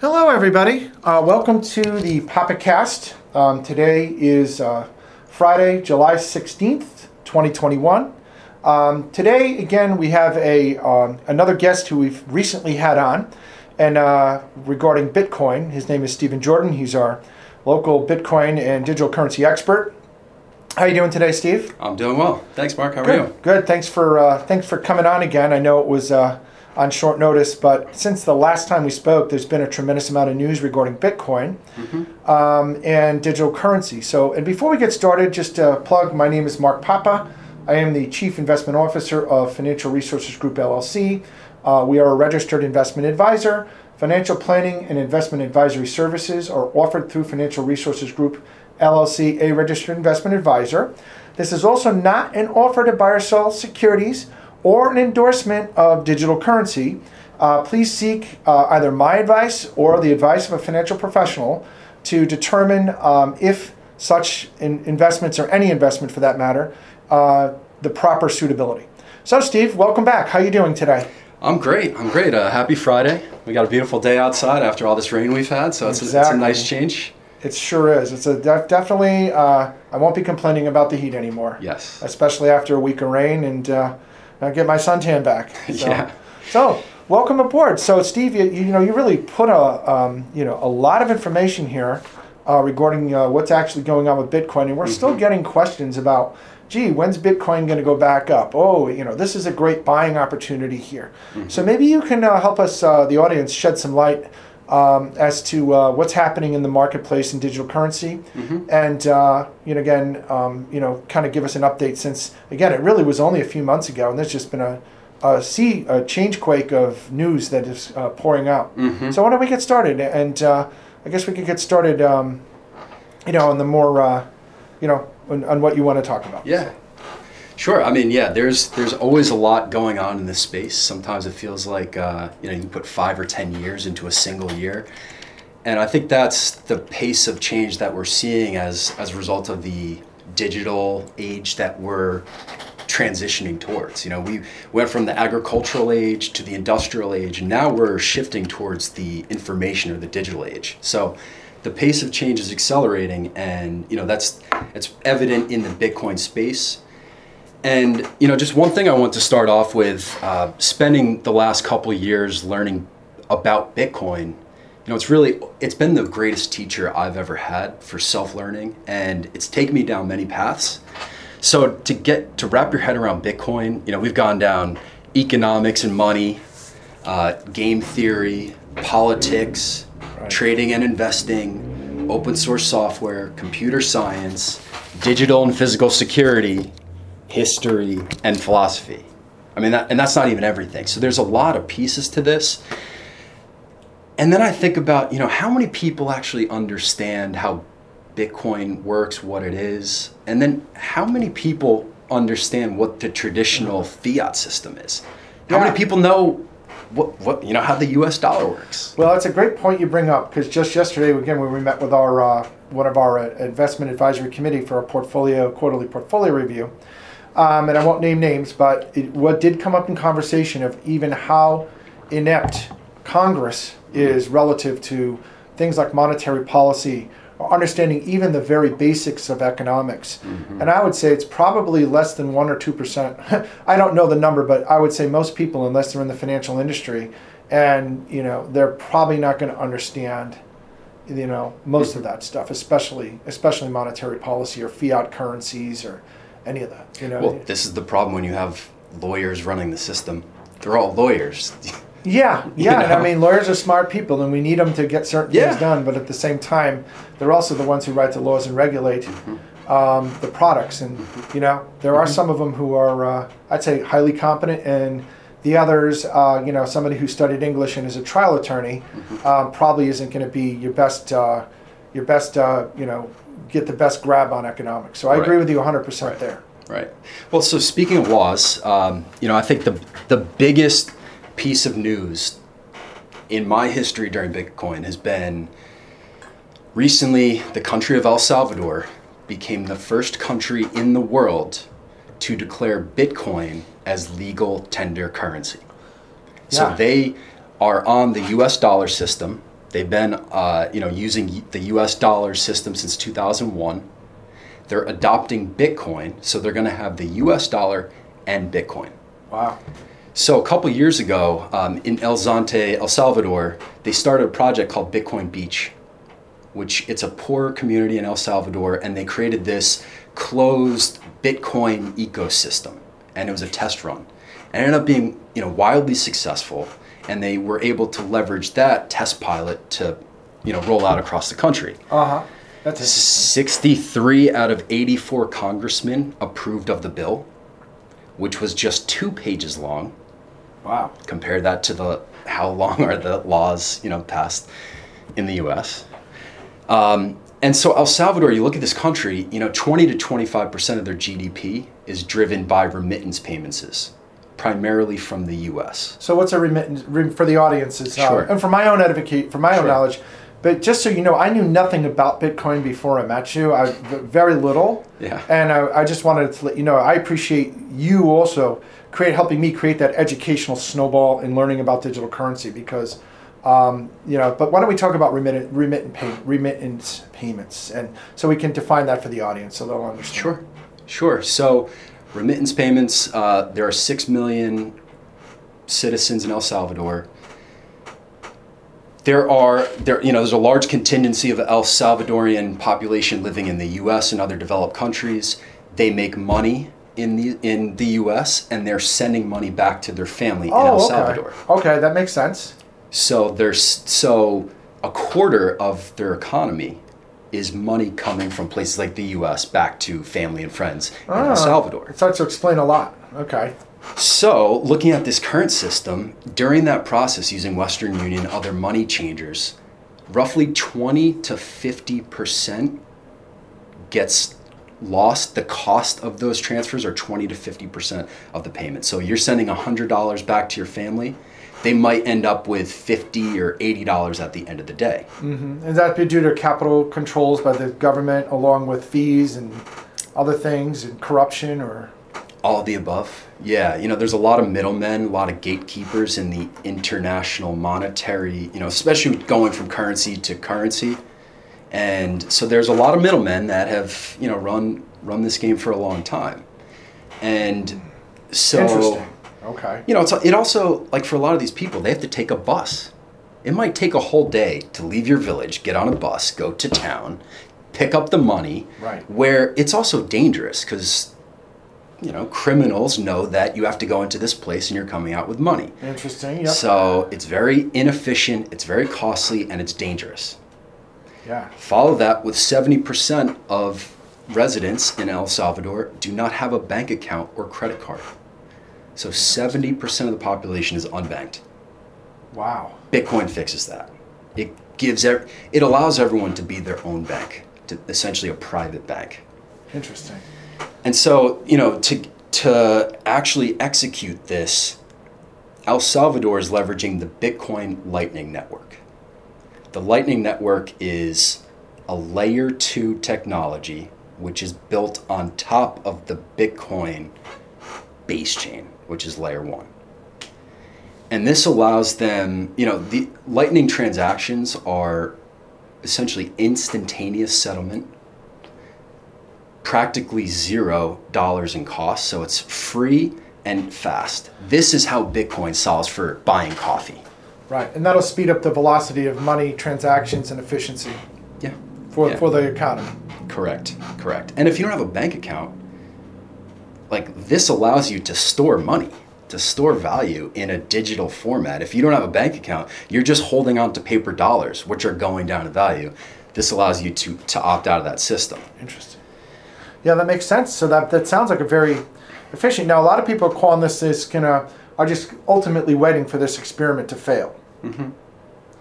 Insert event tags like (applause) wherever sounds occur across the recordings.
Hello, everybody. Uh, welcome to the PapaCast. Um, today is uh, Friday, July 16th, 2021. Um, today, again, we have a um, another guest who we've recently had on, and uh, regarding Bitcoin. His name is Stephen Jordan. He's our local Bitcoin and digital currency expert. How are you doing today, Steve? I'm doing well. Thanks, Mark. How are Good. you? Good. Thanks for uh, thanks for coming on again. I know it was uh, on short notice, but since the last time we spoke, there's been a tremendous amount of news regarding Bitcoin um, and digital currency. So, and before we get started, just to plug, my name is Mark Papa. I am the Chief Investment Officer of Financial Resources Group LLC. Uh, we are a registered investment advisor. Financial planning and investment advisory services are offered through Financial Resources Group LLC, a registered investment advisor. This is also not an offer to buy or sell securities or an endorsement of digital currency. Uh, please seek uh, either my advice or the advice of a financial professional to determine um, if such in- investments or any investment for that matter, uh, the proper suitability. So, Steve, welcome back. How are you doing today? I'm great. I'm great. Uh, happy Friday. We got a beautiful day outside after all this rain we've had, so it's, a, it's a nice change. It sure is. It's a def- definitely. Uh, I won't be complaining about the heat anymore. Yes. especially after a week of rain, and uh, I get my suntan back. (laughs) So, Yeah. So, welcome aboard. So, Steve, you, you know you really put a um, you know a lot of information here uh, regarding uh, what's actually going on with Bitcoin, and we're still getting questions about. Gee, when's Bitcoin going to go back up? Oh, you know, this is a great buying opportunity here. So maybe you can uh, help us, uh, the audience, shed some light um, as to uh, what's happening in the marketplace in digital currency, and uh, you know, again, um, you know, kind of give us an update since again, it really was only a few months ago, and there's just been a a sea a change quake of news that is uh, pouring out. So why don't we get started? And uh, I guess we could get started, um, you know, on the more, uh, you know, on, on what you want to talk about. Yeah. Sure. I mean, yeah. There's there's always a lot going on in this space. Sometimes it feels like uh, you know you put five or ten years into a single year, and I think that's the pace of change that we're seeing as as a result of the digital age that we're transitioning towards. You know, we went from the agricultural age to the industrial age, and now we're shifting towards the information or the digital age. So the pace of change is accelerating, and you know that's it's evident in the Bitcoin space. And you know, just one thing I want to start off with: uh, spending the last couple years learning about Bitcoin. You know, it's really it's been the greatest teacher I've ever had for self-learning, and it's taken me down many paths. So to get to wrap your head around Bitcoin, you know, we've gone down economics and money, uh, game theory, politics, Right. trading and investing, open source software, computer science, digital and physical security, history, and philosophy. I mean, that, and that's not even everything. So there's a lot of pieces to this. And then I think about, you know, how many people actually understand how Bitcoin works, what it is, and then how many people understand what the traditional fiat system is? How Yeah. many people know what, what you know how the U.S. dollar works? Well, that's a great point you bring up because just yesterday, again, when we met with our uh, one of our uh, investment advisory committee for our portfolio quarterly portfolio review, um, and I won't name names, but it, what did come up in conversation of even how inept Congress is relative to things like monetary policy or understanding even the very basics of economics. And I would say it's probably less than one or two percent. (laughs) I don't know the number, but I would say most people, unless they're in the financial industry, and you know, they're probably not going to understand you know most of that stuff especially especially monetary policy or fiat currencies or any of that you know Well, this is the problem when you have lawyers running the system. They're all lawyers. (laughs) Yeah, You yeah. And I mean, lawyers are smart people, and we need them to get certain Yeah. things done. But at the same time, they're also the ones who write the laws and regulate Mm-hmm. um, the products. And you know, there are some of them who are, uh, I'd say, highly competent, and the others, uh, you know, somebody who studied English and is a trial attorney, Mm-hmm. um, probably isn't going to be your best, uh, your best, uh, you know, get the best grab on economics. So I Right. agree with you 100% Right. there. Right. Well, so speaking of laws, um, you know, I think the the biggest piece of news in my history during Bitcoin has been recently the country of El Salvador became the first country in the world to declare Bitcoin as legal tender currency. So Yeah. they are on the US dollar system They've been, uh, you know, using the U.S. dollar system since 2001. They're adopting Bitcoin, so they're going to have the U.S. dollar and Bitcoin. Wow. So a couple years ago, um, in El Zonte, El Salvador, they started a project called Bitcoin Beach, which it's a poor community in El Salvador, and they created this closed Bitcoin ecosystem, and it was a test run, and it ended up being you know wildly successful, and they were able to leverage that test pilot to you know roll out across the country. Uh huh. That's 63 out of 84 congressmen approved of the bill, which was just two pages long. Wow. Compare that to the how long are the laws you know passed in the U.S. Um, and so El Salvador, you look at this country, you know, 20 to 25 percent of their GDP is driven by remittance payments, primarily from the U.S. So what's a remittance rem- for the audiences? uh, Sure. and for my own edificate, for my own knowledge. But just so you know, I knew nothing about Bitcoin before I met you. I very little. Yeah. And I, I just wanted to let you know I appreciate you also create helping me create that educational snowball in learning about digital currency because. Um, you know, but why don't we talk about remittance, remittance, pay, remittance payments, and so we can define that for the audience so they'll understand. Sure, sure. So, remittance payments. Uh, there are six million citizens in El Salvador. There are there you know there's a large contingency of El Salvadorian population living in the U.S. and other developed countries. They make money in the in the U.S. and they're sending money back to their family in El Oh, okay. Salvador. Okay, that makes sense. So there's so a quarter of their economy is money coming from places like the U.S. back to family and friends in Ah, El Salvador. It starts to explain a lot. Okay. So looking at this current system, during that process, using Western Union other money changers, roughly 20 to 50 percent gets lost. The cost of those transfers are 20 to 50 percent of the payment. So you're sending $100 back to your family. They might end up with 50 or 80 dollars at the end of the day. hmm Is that due to capital controls by the government, along with fees and other things, and corruption, or All of the above. Yeah, you know, there's a lot of middlemen, a lot of gatekeepers in the international monetary, you know, especially going from currency to currency. And so there's a lot of middlemen that have, you know, run run this game for a long time. And so interesting? Okay. you know, it's, it also like for a lot of these people, they have to take a bus. It might take a whole day to leave your village, get on a bus, go to town, pick up the money. Right. Where it's also dangerous because, you know, criminals know that you have to go into this place and you're coming out with money. Interesting. Yep. So it's very inefficient, it's very costly, and it's dangerous. yeah. Follow that with 70% of residents in El Salvador do not have a bank account or credit card. So 70% of the population is unbanked. Wow. Bitcoin fixes that. It gives it allows everyone to be their own bank, to essentially a private bank. Interesting. And so, you know, to to actually execute this, El Salvador is leveraging the Bitcoin Lightning Network. The Lightning Network is a layer 2 technology which is built on top of the Bitcoin base chain, which is layer 1. And this allows them, you know, the Lightning transactions are essentially instantaneous settlement practically zero dollars in cost, so it's free and fast. This is how Bitcoin solves for buying coffee. Right, and that'll speed up the velocity of money transactions and efficiency Yeah. for Yeah. for the economy. Correct. Correct. And if you don't have a bank account, like this allows you to store money, to store value in a digital format. If you don't have a bank account, you're just holding on to paper dollars, which are going down in value. This allows you to to opt out of that system. Interesting. Yeah, that makes sense. So that that sounds like a very efficient. Now, a lot of people are calling this this gonna are just ultimately waiting for this experiment to fail. Mm-hmm.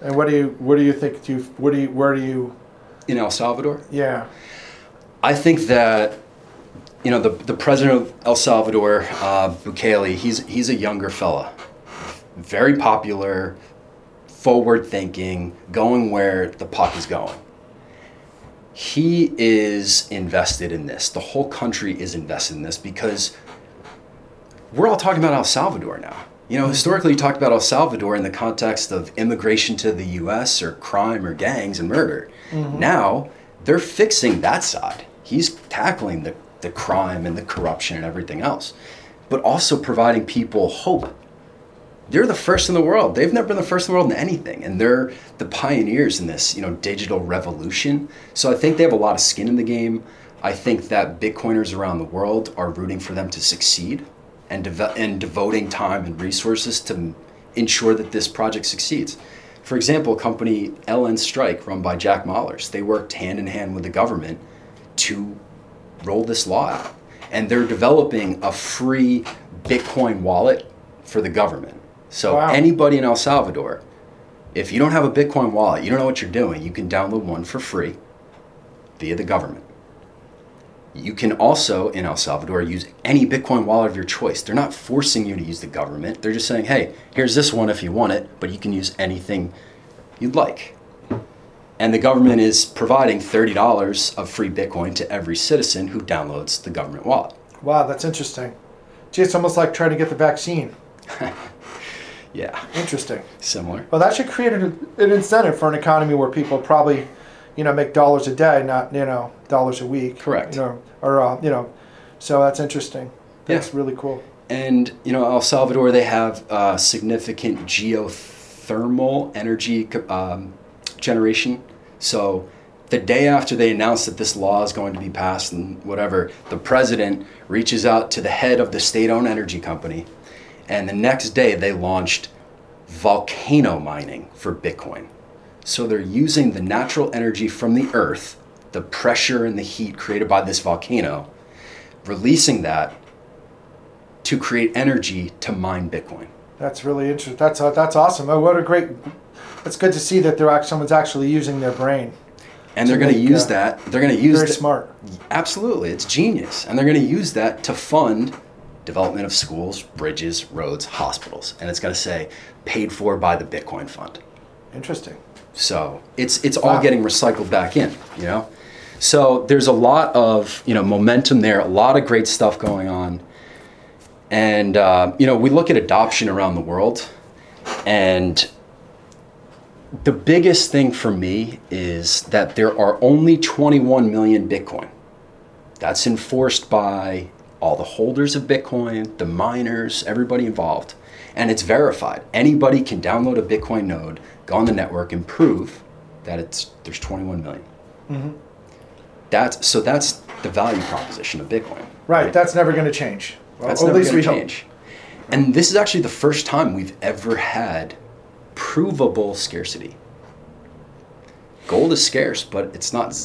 And what do you what do you think? Do you what do you where do you? In El Salvador, Yeah. I think that you know the the president of El Salvador, uh, Bukele. He's he's a younger fella, very popular, forward thinking, going where the puck is going. He is invested in this. The whole country is invested in this because we're all talking about El Salvador now. You know, historically, you talked about El Salvador in the context of immigration to the U.S. or crime or gangs and murder. Now they're fixing that side. He's tackling the, the crime and the corruption and everything else, but also providing people hope. They're the first in the world. They've never been the first in the world in anything, and they're the pioneers in this, you know, digital revolution. So I think they have a lot of skin in the game. I think that Bitcoiners around the world are rooting for them to succeed and, deve- and devoting time and resources to ensure that this project succeeds. For example, company LN Strike, run by Jack Mallers, they worked hand in hand with the government to roll this law out. And they're developing a free Bitcoin wallet for the government. So Wow. anybody in El Salvador, if you don't have a Bitcoin wallet, you don't know what you're doing, you can download one for free via the government. You can also, in El Salvador, use any Bitcoin wallet of your choice. They're not forcing you to use the government. They're just saying, hey, here's this one if you want it, but you can use anything you'd like. And the government is providing $30 of free Bitcoin to every citizen who downloads the government wallet. Wow, that's interesting. Gee, it's almost like trying to get the vaccine. (laughs) Yeah, Interesting. similar. Well, that should create an, an incentive for an economy where people probably, you know, make dollars a day, not you know dollars a week. Correct. You know, or uh, you know, so that's interesting. That's Yeah. really cool. And you know, El Salvador, they have uh, significant geothermal energy um, generation. So the day after they announce that this law is going to be passed and whatever, the president reaches out to the head of the state-owned energy company, and the next day they launched volcano mining for Bitcoin. So they're using the natural energy from the earth, the pressure and the heat created by this volcano, releasing that to create energy to mine Bitcoin. That's really interesting. That's uh, that's awesome. Oh, what a great. It's good to see that they're someone's actually using their brain. And they're going to use uh, that. They're going to use Very that- smart. Absolutely, it's genius. And they're going to use that to fund development of schools, bridges, roads, hospitals. And it's going to say paid for by the Bitcoin fund. Interesting. So it's it's all getting recycled back in, you know. So there's a lot of you know momentum there, a lot of great stuff going on, and uh, you know we look at adoption around the world, and the biggest thing for me is that there are only 21 million Bitcoin. That's enforced by all the holders of Bitcoin, the miners, everybody involved. And it's verified. Anybody can download a Bitcoin node, go on the network, and prove that it's there's 21 million. Mm-hmm. That's so that's the value proposition of Bitcoin. Right. That's never going to change. Well, That's at never going we to hope. change. And this is actually the first time we've ever had provable scarcity. Gold is scarce, but it's not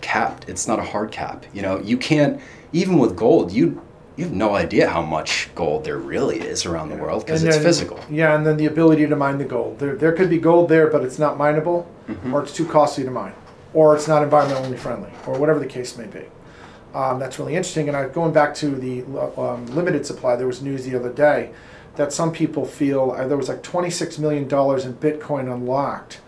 capped. It's not a hard cap. You know, you can't even with gold. You you have no idea how much gold there really is around the world because it's physical. Yeah, and then the ability to mine the gold. There, there could be gold there, but it's not mineable, Mm-hmm. or it's too costly to mine, or it's not environmentally friendly, or whatever the case may be. Um, that's really interesting. And I, going back to the um, limited supply, there was news the other day that some people feel uh, there was like $26 million in Bitcoin unlocked,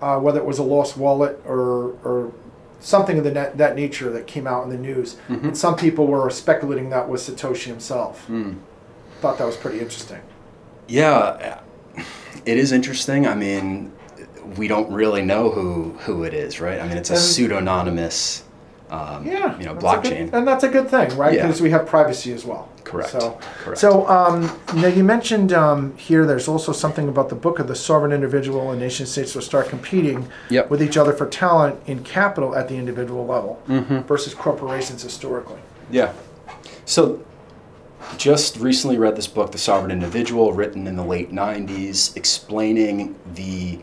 uh, whether it was a lost wallet or, or something of the net, that nature that came out in the news. Mm-hmm. And some people were speculating that was Satoshi himself. Hmm. Thought that was pretty interesting. Yeah, it is interesting. I mean, we don't really know who who it is, right? I mean, it's a And- pseudonymous, um, Yeah, you know, a good- blockchain. and that's a good thing, right? Yeah. Because we have privacy as well. Correct, So, correct. so um, now you mentioned um, here. There's also something about the book of the sovereign individual and nation states will start competing Yep. with each other for talent in capital at the individual level Mm-hmm. versus corporations historically. Yeah. So, just recently read this book, The Sovereign Individual, written in the late 90s, explaining the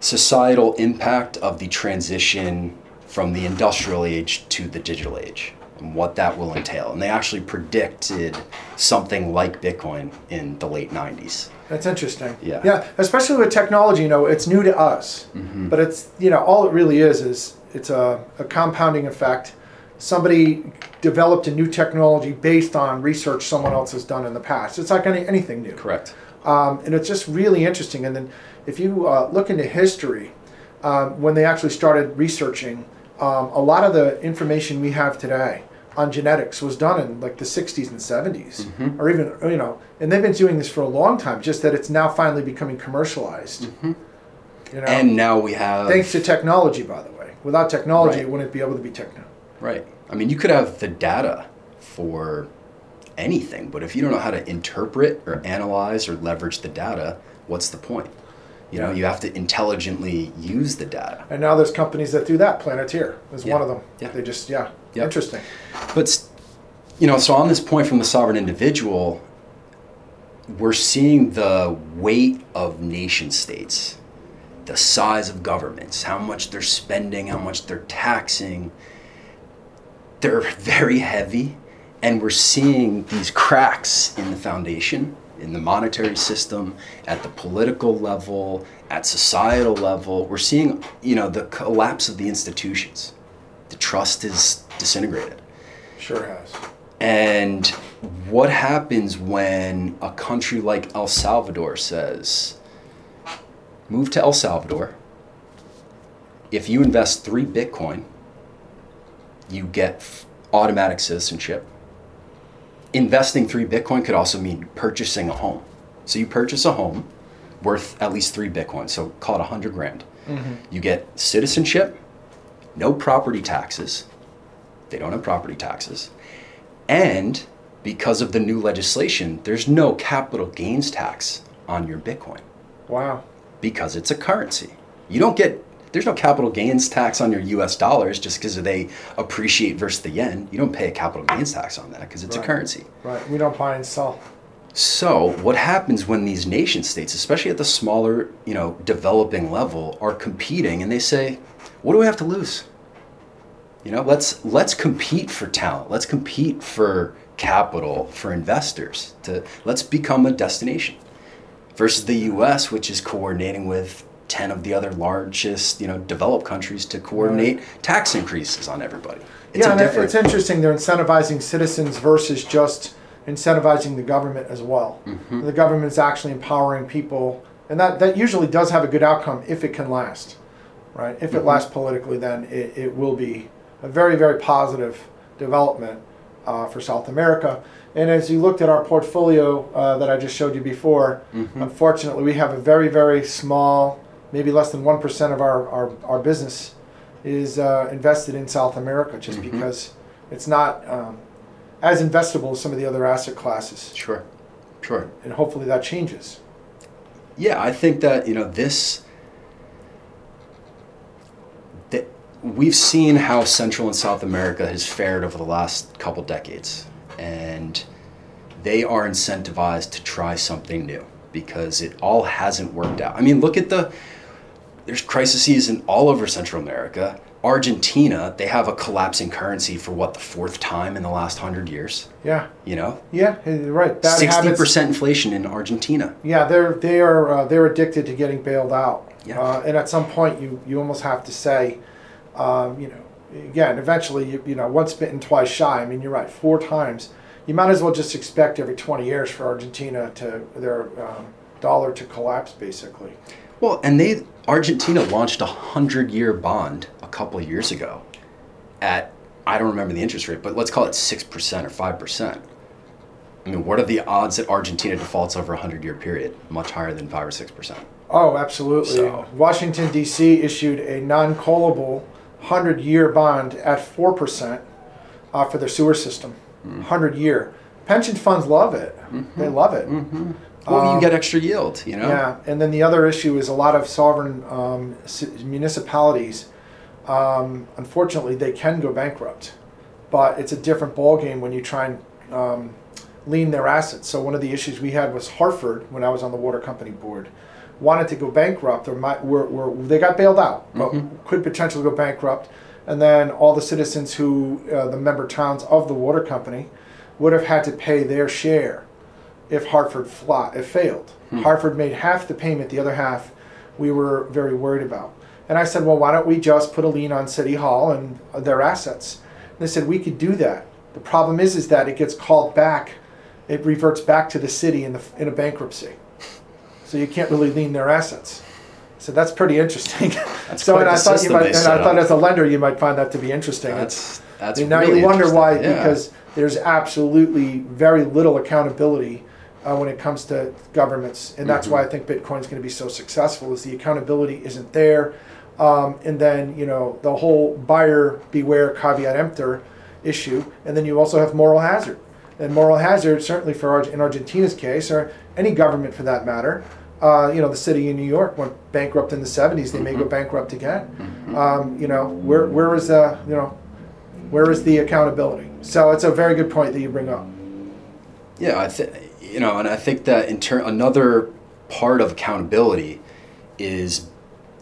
societal impact of the transition from the industrial age to the digital age and what that will entail. And they actually predicted something like Bitcoin in the late 90s. That's interesting. Yeah. Yeah, especially with technology. You know, it's new to us, Mm-hmm. but it's you know all it really is is it's a, a compounding effect. Somebody developed a new technology based on research someone else has done in the past. It's like any, anything new. Correct. Um, and it's just really interesting. And then if you uh, look into history, um, when they actually started researching, um, a lot of the information we have today on genetics was done in like the 60s and 70s, Mhm. or even you know, and they've been doing this for a long time. Just that it's now finally becoming commercialized. Mhm. You know, And now we have thanks to technology, by the way. Without technology, Right. it wouldn't be able to be techno. Right. I mean, you could have the data for anything, but if you don't know how to interpret or analyze or leverage the data, what's the point? You know, you have to intelligently use the data. And now there's companies that do that. Palantir is Yeah. one of them. Yeah. They just yeah, Yep. interesting. But, you know, so on this point from the sovereign individual, we're seeing the weight of nation states, the size of governments, how much they're spending, how much they're taxing. They're (laughs) very heavy, and we're seeing these cracks in the foundation, in the monetary system, at the political level, at societal level. We're seeing, you know, the collapse of the institutions. The trust is disintegrated. Sure has. And what happens when a country like El Salvador says, move to El Salvador. If you invest three Bitcoin, you get automatic citizenship. Investing three Bitcoin could also mean purchasing a home. So you purchase a home worth at least three Bitcoin, so call it a hundred grand. Mm-hmm. You get citizenship, no property taxes. They don't have property taxes. And because of the new legislation, there's no capital gains tax on your Bitcoin Wow. because it's a currency. You don't get there's no capital gains tax on your US dollars just because they appreciate versus the yen. You don't pay a capital gains tax on that because it's Right. a currency. Right. We don't buy and sell. So, what happens when these nation states, especially at the smaller, you know, developing level, are competing and they say, "What do we have to lose?" You know, let's let's compete for talent. Let's compete for capital for investors. To let's become a destination. Versus the U.S., which is coordinating with ten of the other largest, you know, developed countries to coordinate tax increases on everybody. It's yeah, a different. it's interesting. They're incentivizing citizens versus just incentivizing the government as well. Mm-hmm. The government is actually empowering people, and that, that usually does have a good outcome if it can last, right? If it Mhm. lasts politically, then it, it will be a very, very positive development uh, for South America. And as you looked at our portfolio uh, that I just showed you before, Mhm. unfortunately, we have a very, very small, maybe less than 1% of our, our, our business is uh, invested in South America just Mhm. because it's not um, as investable as some of the other asset classes. Sure, sure. And hopefully that changes. Yeah, I think that you know this. That we've seen how Central and South America has fared over the last couple decades, and they are incentivized to try something new because it all hasn't worked out. I mean, look at the there's crises in all over Central America. Argentina, they have a collapsing currency for what the fourth time in the last hundred years. Yeah, You know, yeah, right. Sixty percent inflation in Argentina. Yeah, they're they are uh, they're addicted to getting bailed out. Yeah. Uh, and at some point, you you almost have to say, um, you know, again, eventually, you, you know, once bitten, twice shy. I mean, you're right, four times. You might as well just expect every 20 years for Argentina to their um, dollar to collapse, basically. Well, and they Argentina launched a hundred year bond a couple of years ago at I don't remember the interest rate, but let's call it six percent or five percent. I mean, what are the odds that Argentina defaults over a hundred year period? Much higher than five or six percent. Oh, absolutely. So- Washington D.C. issued a non-callable 100-year bond at four percent uh, for their sewer system. Hmm. 100-year. Pension funds love it. They love it. Well, Um, you get extra yield, you know. Yeah, and then the other issue is a lot of sovereign um, municipalities. Um, unfortunately, they can go bankrupt, but it's a different ballgame when you try and um, lien their assets. So one of the issues we had was Hartford when I was on the water company board wanted to go bankrupt or might were, were they got bailed out, but could potentially go bankrupt. And then all the citizens who uh, the member towns of the water company would have had to pay their share if Hartford fla- if failed. Hartford made half the payment, the other half we were very worried about. And I said, well, why don't we just put a lien on City Hall and uh, their assets? And they said we could do that. The problem is, is that it gets called back, it reverts back to the city in the in a bankruptcy, so you can't really lien their assets. So that's pretty interesting. That's (laughs) so and I thought you might, and I thought up. as a lender you might find that to be interesting. That's That's and now really you wonder why yeah. because there's absolutely very little accountability uh, when it comes to governments, and that's Mhm. why I think Bitcoin is going to be so successful. Is the accountability isn't there, um, and then you know the whole buyer beware caveat emptor issue, and then you also have moral hazard. And moral hazard, certainly for in Argentina's case, or any government for that matter, uh, you know, the city in New York went bankrupt in the '70s. They may go Mhm. bankrupt again. Mhm. Um, you know, where where is the you know, where is the accountability? So it's a very good point that you bring up. Yeah, I think you know, and I think that in turn another part of accountability is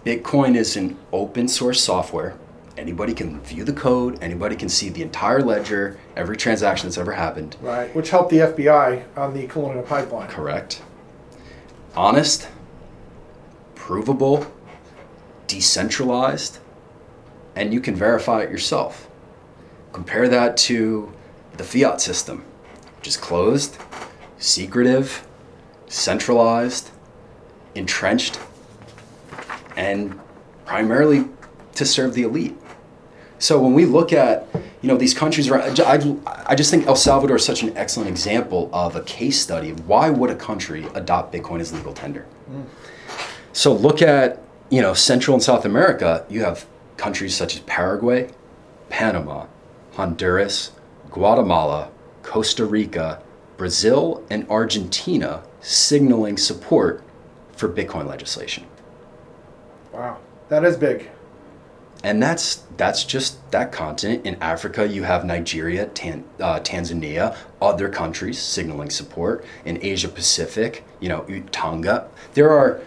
Bitcoin is an open source software. Anybody can view the code. Anybody can see the entire ledger, every transaction that's ever happened. Right, which helped the FBI on the Colonial Pipeline. Correct. Honest, provable, decentralized, and you can verify it yourself. Compare that to the fiat system, which is closed, secretive, centralized, entrenched, and primarily to serve the elite. So when we look at you know these countries, around- I, I just think El Salvador is such an excellent example of a case study. Why would a country adopt Bitcoin as legal tender? Mm. So look at you know Central and South America. You have countries such as Paraguay, Panama, Honduras, Guatemala, Costa Rica, Brazil, and Argentina signaling support for Bitcoin legislation. Wow, that is big. And that's that's just that continent. In Africa, you have Nigeria, Tan, uh, Tanzania, other countries signaling support. In Asia Pacific, you know, Tonga. There are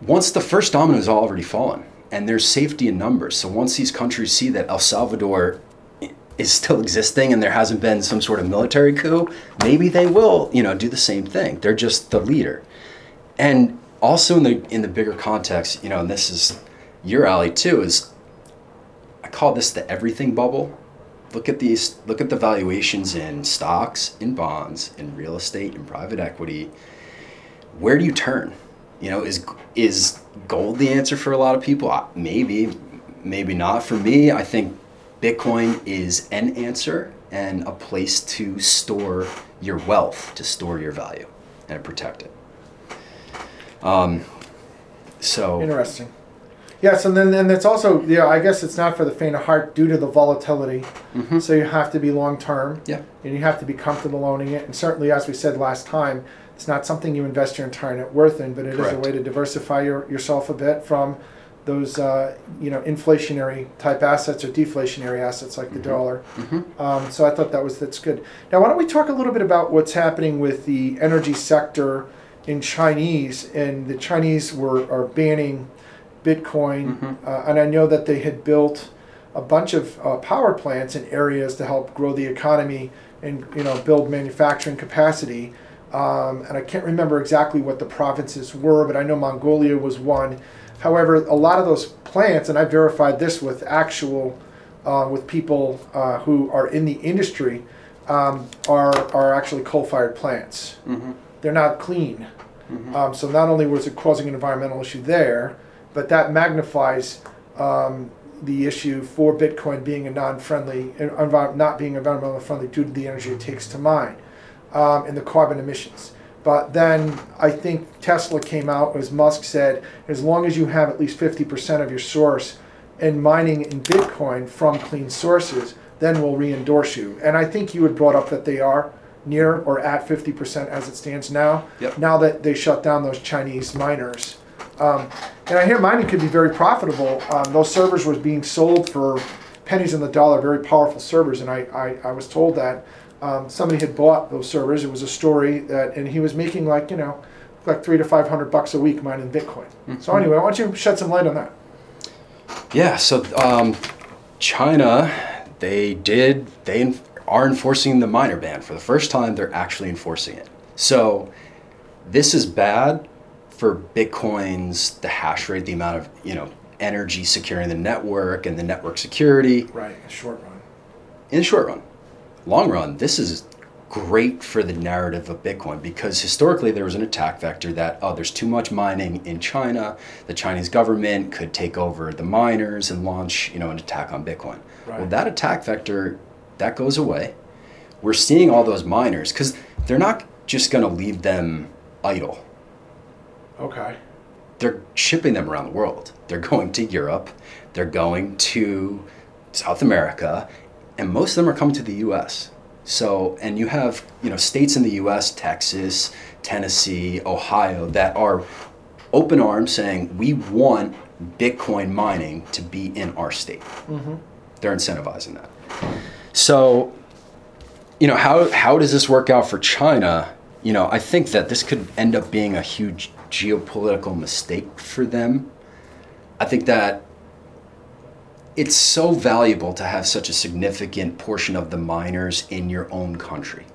once the first domino has already fallen, and there's safety in numbers. So once these countries see that El Salvador is still existing and there hasn't been some sort of military coup, maybe they will, you know, do the same thing. They're just the leader. And also in the in the bigger context, you know, and this is your alley too, is I call this the everything bubble. Look at these look at the valuations in stocks, in bonds, in real estate, in private equity. Where do you turn? You know, is is gold the answer for a lot of people? Uh, Maybe, maybe not. For me, I think Bitcoin is an answer and a place to store your wealth, to store your value, and protect it. Um, so Interesting. Yes, and then and it's also yeah. I guess it's not for the faint of heart due to the volatility. Mhm. So you have to be long term. Yeah. And you have to be comfortable owning it. And certainly, as we said last time, it's not something you invest your entire net worth in, but it is a way to diversify your, yourself a bit from those uh, you know inflationary type assets or deflationary assets like the Mhm. dollar. Mhm. Um, so I thought that was that's good. Now, why don't we talk a little bit about what's happening with the energy sector in Chinese? And the Chinese were are banning Bitcoin, Mhm. uh, and I know that they had built a bunch of uh, power plants in areas to help grow the economy and you know build manufacturing capacity. Um, and I can't remember exactly what the provinces were, but I know Mongolia was one. However, a lot of those plants, and I verified this with actual, uh, with people uh, who are in the industry, um, are are actually coal-fired plants. Mhm. They're not clean. Mhm. Um, so not only was it causing an environmental issue there, but that magnifies um, the issue for Bitcoin being a non-friendly, not being environmentally friendly due to the energy it takes to mine um, and the carbon emissions. But then I think Tesla came out, as Musk said, as long as you have at least 50% of your source in mining in Bitcoin from clean sources, then we'll re-endorse you. And I think you had brought up that they are near or at 50% as it stands now. Yep. Now that they shut down those Chinese miners. Um, and I hear mining could be very profitable. Um, those servers were being sold for pennies on the dollar, very powerful servers. And I, I, I was told that um, somebody had bought those servers. It was a story that, and he was making like, you know, like three to 500 bucks a week mining Bitcoin. So anyway, why don't you shed some light on that? Yeah, so um, China, they did, they are enforcing the miner ban. For the first time, they're actually enforcing it. So this is bad for Bitcoin's, the hash rate, the amount of, you know, energy securing the network and the network security Right, short run. in the short run. Long run, this is great for the narrative of Bitcoin because historically there was an attack vector that oh there's too much mining in China, the Chinese government could take over the miners and launch you know an attack on Bitcoin. Right. Well, that attack vector that goes away. We're seeing all those miners because they're not just going to leave them idle. Okay. They're shipping them around the world. They're (laughs) going to Europe. They're going to South America, and most of them are coming to the U.S. So, and you have you know states in the U.S., Texas, Tennessee, Ohio, that are open arms saying we want Bitcoin mining to be in our state. Mm-hmm. They're incentivizing that. So, you know how how does this work out for China? You know, I think that this could end up being a huge geopolitical mistake for them. I think that it's so valuable to have such a significant portion of the miners in your own country.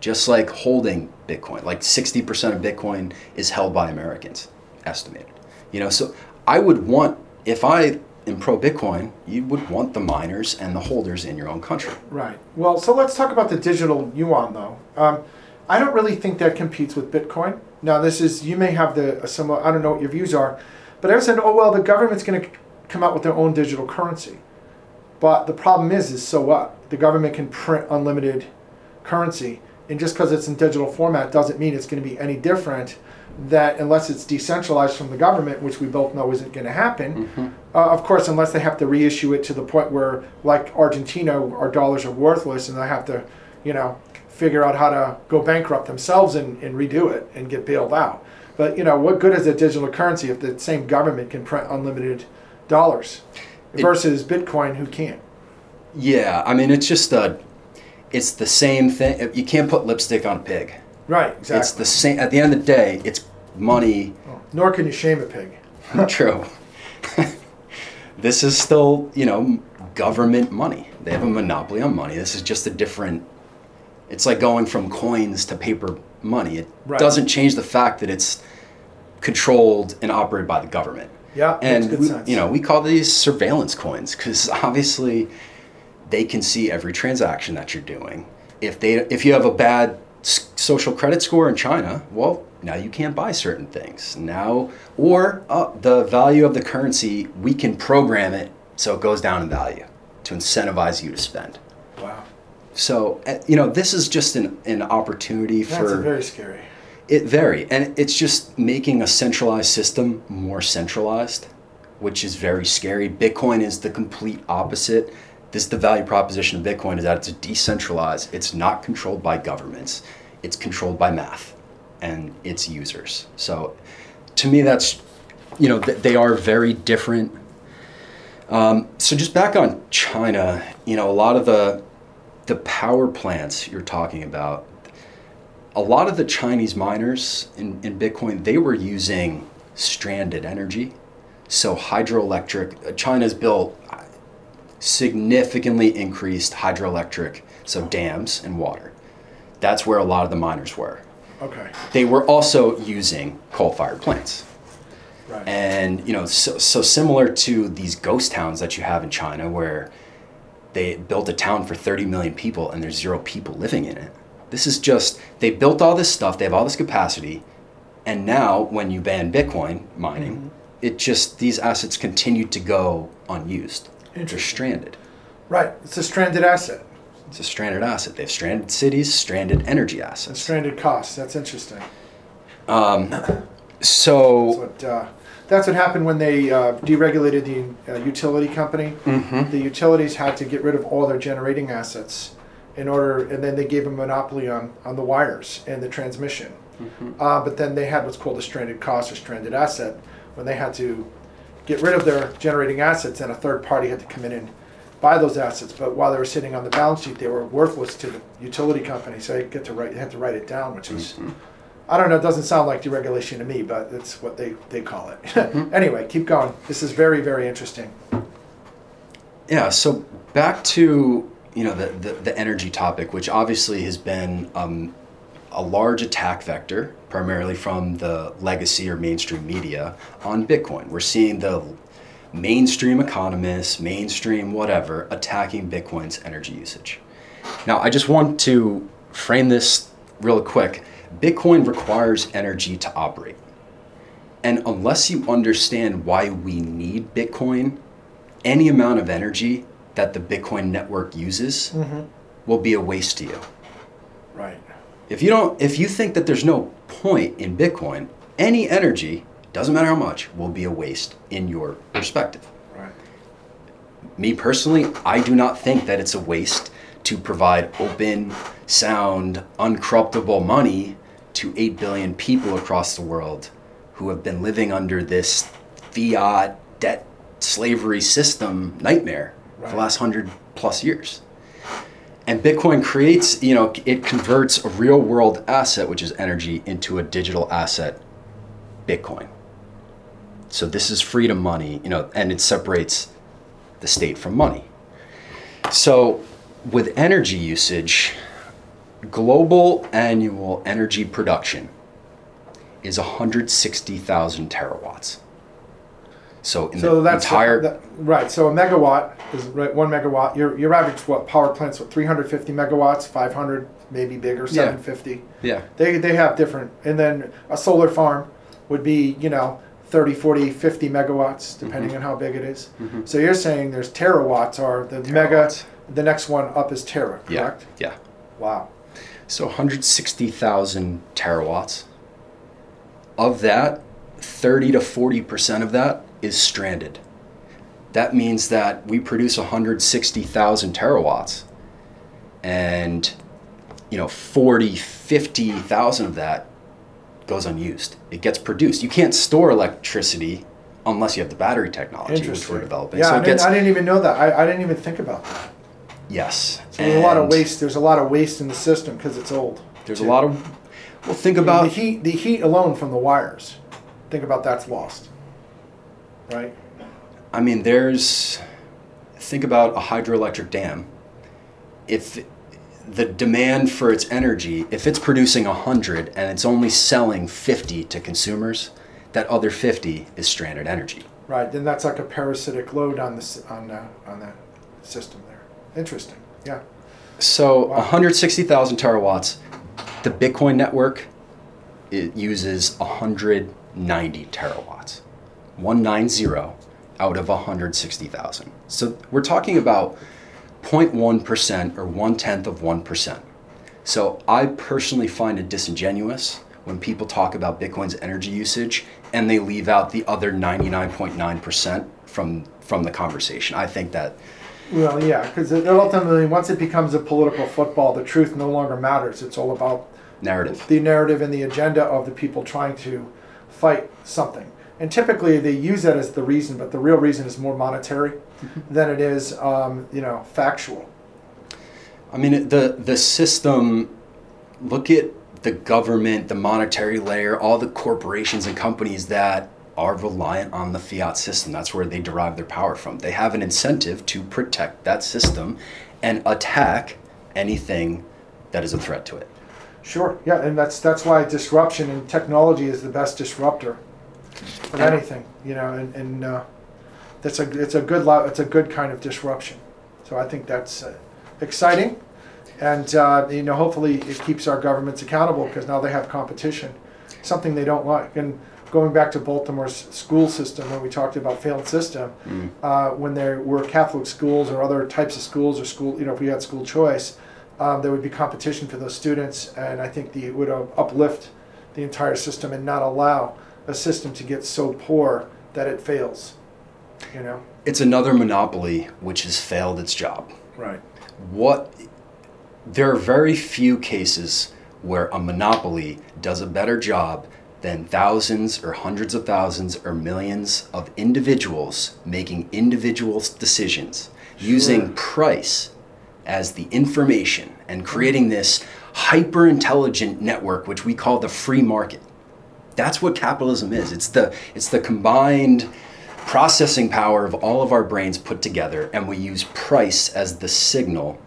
Just like holding Bitcoin, like 60% of Bitcoin is held by Americans, estimated. You know, so I would want, if I am pro Bitcoin, you would want the miners and the holders in your own country. Right. Well, so let's talk about the digital yuan, though. Um, I don't really think that competes with Bitcoin. Now, this is you may have the similar. I don't know what your views are, but I was saying, oh well, the government's going to come out with their own digital currency. But the problem is, is so what? The government can print unlimited currency, and just because it's in digital format doesn't mean it's going to be any different. That unless it's decentralized from the government, which we both know isn't going to happen, uh, of course, unless they have to reissue it to the point where, like Argentina, our dollars are worthless, and they have to, you know, figure out how to go bankrupt themselves and, and redo it and get bailed out. But you know, what good is a digital currency if the same government can print unlimited dollars It- versus Bitcoin, who can't? Yeah, I mean, it's just a, it's the same thing. You can't put lipstick on a pig. Right, exactly. It's the same. At the end of the day, it's money. Oh, nor can you shame a pig. (laughs) True. (laughs) this is still, you know, government money. They have a monopoly on money. This is just a different. It's like going from coins to paper money. It Right. doesn't change the fact that it's controlled and operated by the government. Yeah, makes and good we, sense. you know we call these surveillance coins because (laughs) obviously they can see every transaction that you're doing. If they if you have a bad social credit score in China, well now you can't buy certain things now or uh, the value of the currency we can program it so it goes down in value to incentivize you to spend. Wow, So uh, you know this is just an, an opportunity that's for very scary. it very and it's just making a centralized system more centralized, which is very scary. Bitcoin is the complete opposite. This the value proposition of Bitcoin is that it's decentralized. It's not controlled by governments. It's controlled by math and its users. So, to me, that's you know th- they are very different. Um, so just back on China, you know, a lot of the the power plants you're talking about, a lot of the Chinese miners in, in Bitcoin, they were using stranded energy. So hydroelectric, uh, China's built uh, significantly increased hydroelectric, so dams and water. That's where a lot of the miners were. Okay, They were also using coal-fired plants. right. And you know, so, so similar to these ghost towns that you have in China, where they built a town for 30 million people and there's zero people living in it. This is just they built all this stuff, they have all this capacity, and now when you ban Bitcoin mining, it just these assets continue to go unused. They're stranded. right, it's a stranded asset. It's a stranded asset. They have stranded cities, stranded energy assets. stranded costs, That's interesting. Um, (coughs) So That's what, uh, that's what happened when they uh, deregulated the uh, utility company. Mhm. The utilities had to get rid of all their generating assets in order, and then they gave a monopoly on, on the wires and the transmission. Uh, but then they had what's called a stranded cost or stranded asset when they had to get rid of their generating assets, and a third party had to come in and buy those assets. But while they were sitting on the balance sheet, they were worthless to the utility company, so they get to write, they had to write it down, which was. I don't know. It doesn't sound like deregulation to me, but that's what they, they call it. (laughs) anyway, keep going. This is very, very interesting. Yeah, so back to you know the, the, the energy topic, which obviously has been um, a large attack vector, primarily from the legacy or mainstream media on Bitcoin. We're seeing the mainstream economists, mainstream whatever, attacking Bitcoin's energy usage. Now, I just want to frame this real quick. Bitcoin requires energy to operate. And unless you understand why we need Bitcoin, any amount of energy that the Bitcoin network uses mm-hmm. will be a waste to you. Right. If you don't if you think that there's no point in Bitcoin, any energy, doesn't matter how much, will be a waste in your perspective. Right. Me personally, I do not think that it's a waste to provide open, sound, uncorruptible money to 8 billion people across the world who have been living under this fiat debt slavery system nightmare for the last 100 plus years. And Bitcoin creates, you know, it converts a real world asset, which is energy, into a digital asset, Bitcoin. So this is freedom money, you know, and it separates the state from money. So with energy usage, global annual energy production is 160,000 terawatts. So in So the that's entire right. So a megawatt is right, one megawatt. Your your average what power plants? What 350 megawatts, 500, maybe bigger, 750. yeah, yeah. They they have different. And then a solar farm would be you know 30, 40, 50 megawatts, depending Mm-hmm. on how big it is. So you're saying there's terawatts are the mega. The next one up is tera, yeah, correct? yeah. Wow. So 160,000 terawatts. Of that, 30 to 40% of that is stranded. That means that we produce 160,000 terawatts and you know 40, 50,000 of that goes unused. It gets produced. You can't store electricity unless you have the battery technology which we're developing. Yeah, so I, it didn't, gets I didn't even know that. I, I didn't even think about that. Yes. So there's a lot of waste. There's a lot of waste in the system because it's old. There's a lot of well think the about heat. The heat alone from the wires. Think about that's lost. Right. I mean, there's. Think about a hydroelectric dam. If the demand for its energy, if it's producing 100 and it's only selling 50 to consumers, that other 50 is stranded energy. Right. Then that's like a parasitic load on this on uh, on that system. Interesting. Yeah. So Wow. 160,000 terawatts. The Bitcoin network it uses 190 terawatts. 190 out of 160,000. So we're talking about 0.1% or one tenth of 1%. So I personally find it disingenuous when people talk about Bitcoin's energy usage and they leave out the other 99.9% from from the conversation. I think that Well, yeah, because ultimately, once it becomes a political football, the truth no longer matters. It's all about narrative. the narrative and the agenda of the people trying to fight something. And typically, they use that as the reason, but the real reason is more monetary than it is, um, you know, factual. I mean, the the system. Look at the government, the monetary layer, all the corporations and companies that are reliant on the fiat system. That's where they derive their power from. They have an incentive to protect that system and attack anything that is a threat to it. Sure, yeah, and that's that's why disruption in technology is the best disruptor of anything, you know, and, and uh, that's a it's a good lo- it's a good kind of disruption. So I think that's uh, exciting, and uh, you know, hopefully it keeps our governments accountable because now they have competition, something they don't like. And going back to Baltimore's school system, when we talked about failed system, uh, when there were Catholic schools or other types of schools or school, you know, if we had school choice, um, there would be competition for those students, and I think the, it would uh, uplift the entire system and not allow a system to get so poor that it fails. You know. It's another monopoly which has failed its job. Right. what there are very few cases where a monopoly does a better job than thousands or hundreds of thousands or millions of individuals making individual decisions using price as the information and creating this hyper intelligent network which we call the free market that's what capitalism is it's the it's the combined processing power of all of our brains put together and we use price as the signal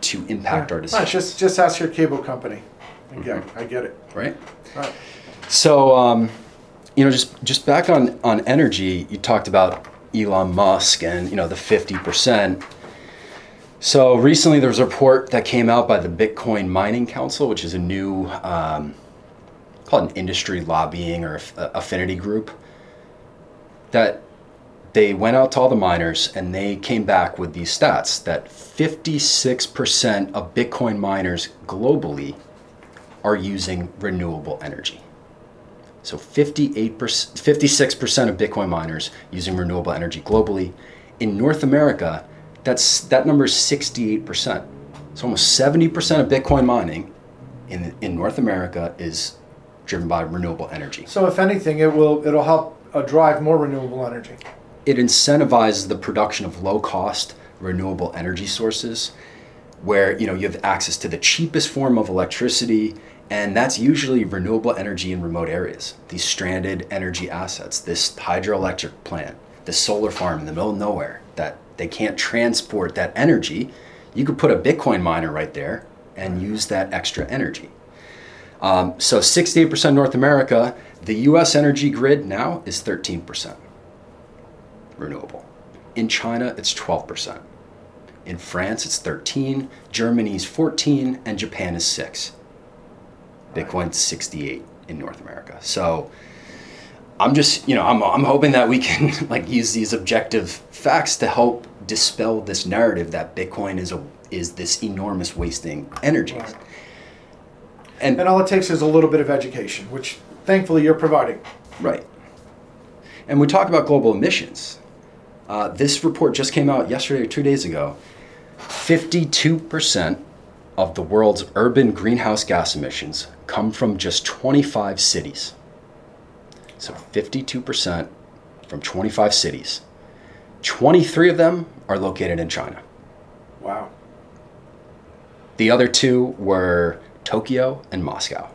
to impact our Right, decisions just just ask your cable company. I get, I get it. right Right. So um, you know just just back on on energy you talked about elon musk and you know the 50% So recently, there was a report that came out by the Bitcoin Mining Council, which is a new, um, called an industry lobbying or aff- affinity group, that they went out to all the miners and they came back with these stats that 56% of Bitcoin miners globally are using renewable energy. So 58%, 56% of Bitcoin miners using renewable energy globally. In North America, that's that number is 68%. So almost 70% of Bitcoin mining in, in North America is driven by renewable energy. So if anything, it will it'll help uh, drive more renewable energy. It incentivizes the production of low cost renewable energy sources where you know you have access to the cheapest form of electricity and that's usually renewable energy in remote areas these stranded energy assets this hydroelectric plant this solar farm in the middle of nowhere that they can't transport that energy. You could put a bitcoin miner right there and use that extra energy. Um, so 68% north america the us energy grid now is 13% renewable. In china it's 12% in France, it's 13. Germany's 14, and Japan is six. Bitcoin's 68 in North America. So I'm just, you know, I'm, I'm hoping that we can (laughs) like use these objective facts to help dispel this narrative that Bitcoin is a is this enormous wasting energy. Right. And, And all it takes is a little bit of education, which thankfully you're providing. Right. And we talk about global emissions. Uh, this report just came out yesterday or two days ago. 52% of the world's urban greenhouse gas emissions come from just 25 cities. So 52% from 25 cities. 23 of them are located in China. Wow. The other two were Tokyo and Moscow.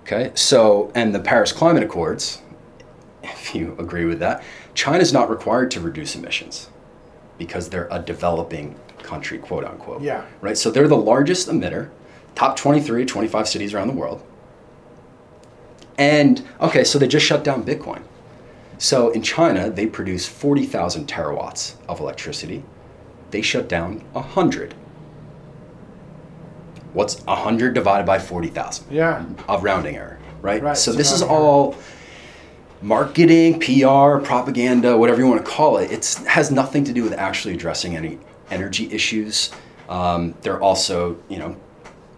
Okay, so, and the Paris Climate Accords, if you agree with that, China's not required to reduce emissions because they're a developing country, quote unquote. Yeah. Right, so they're the largest emitter, top 23, 25 cities around the world. And, okay, so they just shut down Bitcoin. So in China, they produce 40,000 terawatts of electricity. They shut down 100. What's 100 divided by 40,000? Yeah. Of rounding error, right? Right, So this is error. all marketing, PR, propaganda, whatever you want to call it. It has nothing to do with actually addressing any energy issues. Um, there are also, you know,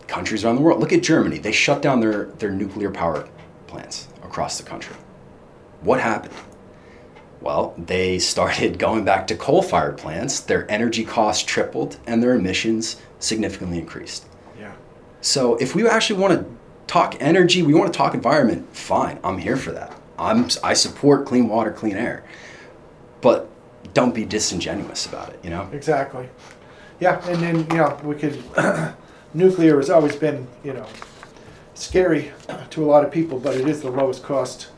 countries around the world. Look at Germany. They shut down their, their nuclear power plants across the country. What happened? Well, they (laughs) started going back to coal fired plants. Their energy costs tripled and their emissions significantly increased. Yeah. So if we actually want to talk energy, we want to talk environment, fine. I'm here for that. I'm I support clean water, clean air. But don't be disingenuous about it, you know? Exactly. Yeah, and then you know we could. (clears throat) nuclear has always been you know scary to a lot of people, but it is the lowest cost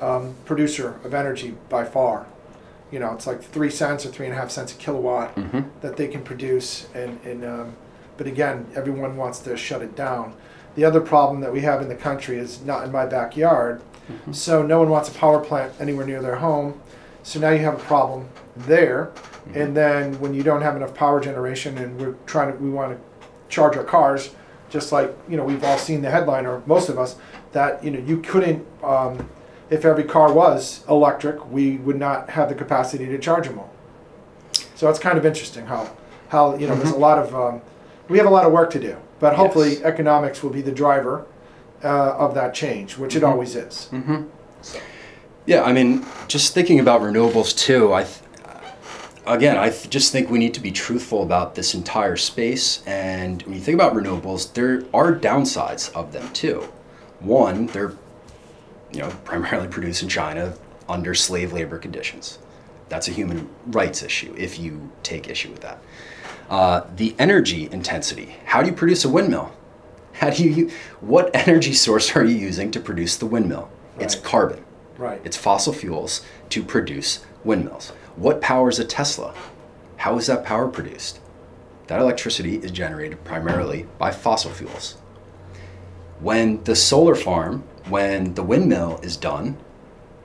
um, producer of energy by far. You know, it's like three cents or three and a half cents a kilowatt Mhm. that they can produce, and and um, but again, everyone wants to shut it down. The other problem that we have in the country is not in my backyard, so no one wants a power plant anywhere near their home. So now you have a problem there, and then when you don't have enough power generation, and we're trying to, we want to charge our cars, just like you know we've all seen the headline, or most of us, that you know you couldn't. Um, if every car was electric, we would not have the capacity to charge them all. So it's kind of interesting how, how you know there's a lot of um, we have a lot of work to do, but hopefully Yes. economics will be the driver uh, of that change, which it Mhm. always is. Mm-hmm. Yeah, I mean, just thinking about renewables too, I, th- again, I th- just think we need to be truthful about this entire space. And when you think about renewables, there are downsides of them too. One, they're, you know, (laughs) primarily produced in China under slave labor conditions. That's a human rights issue if you take issue with that. Uh, the energy intensity. How do you produce a windmill? (laughs) How do you, what energy (laughs) source are you using to produce the windmill? It's carbon. Right. It's fossil fuels to produce windmills. What powers a Tesla? How is that power produced? That electricity is generated primarily by fossil fuels. When the solar farm, when the windmill is done,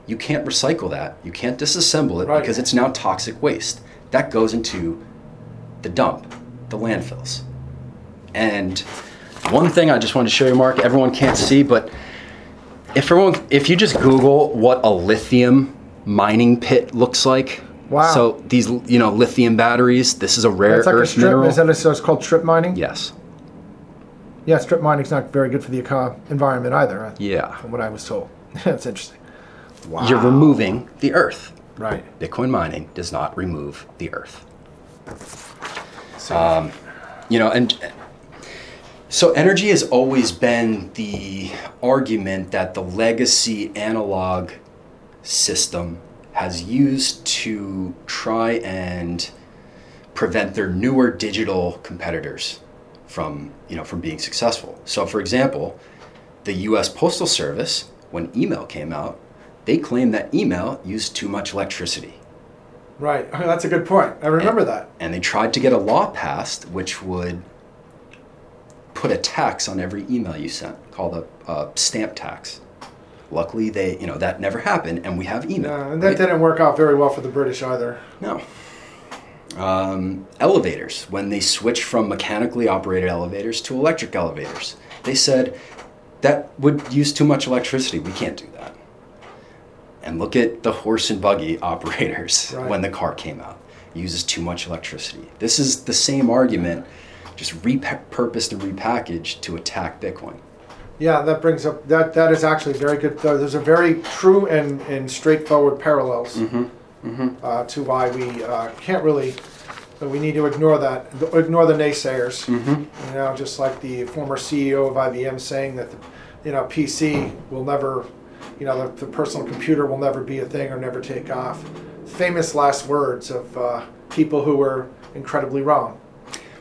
you can't recycle that. You can't disassemble it Right. because it's now toxic waste. That goes into the dump. the landfills. And one thing I just wanted to show you, Mark, everyone can't see, but if everyone, if you just Google what a lithium mining pit looks like, Wow. So these, you know, lithium batteries. This is a rare like a earth strip. mineral. Is that a, so it's called strip mining? yes. Yeah, strip mining's not very good for the eco- environment either. Yeah. From what I was told. (laughs) That's interesting. Wow. You're removing the earth. Right. Bitcoin mining does not remove the earth. So, Um, you know and so energy has always been the argument that the legacy analog system has used to try and prevent their newer digital competitors from you know from being successful so for example the US Postal Service when email came out they claimed that email used too much electricity right. (laughs) That's a good point. I remember that. and they tried to get a law passed which would put a tax on every email you sent called a, a stamp tax luckily they you know that never happened and we have email Uh, and that right? didn't work out very well for the British either. no. Um, elevators. When they switched from mechanically operated elevators to electric elevators they said that would use too much electricity. We can't do that. And look at the horse and buggy (laughs) operators Right. when the car came out. Uses too much electricity. This is the same argument just repurposed and repackaged to attack bitcoin Yeah, that brings up that that is actually very good. Though there's a very true and, and straightforward parallels Uh, to why we uh, can't really. But we need to ignore that. Ignore the naysayers. You know, just like the former CEO of IBM saying that the, you know PC will never, you know, the, the personal computer will never be a thing or never take off. Famous last words of uh, people who were incredibly wrong.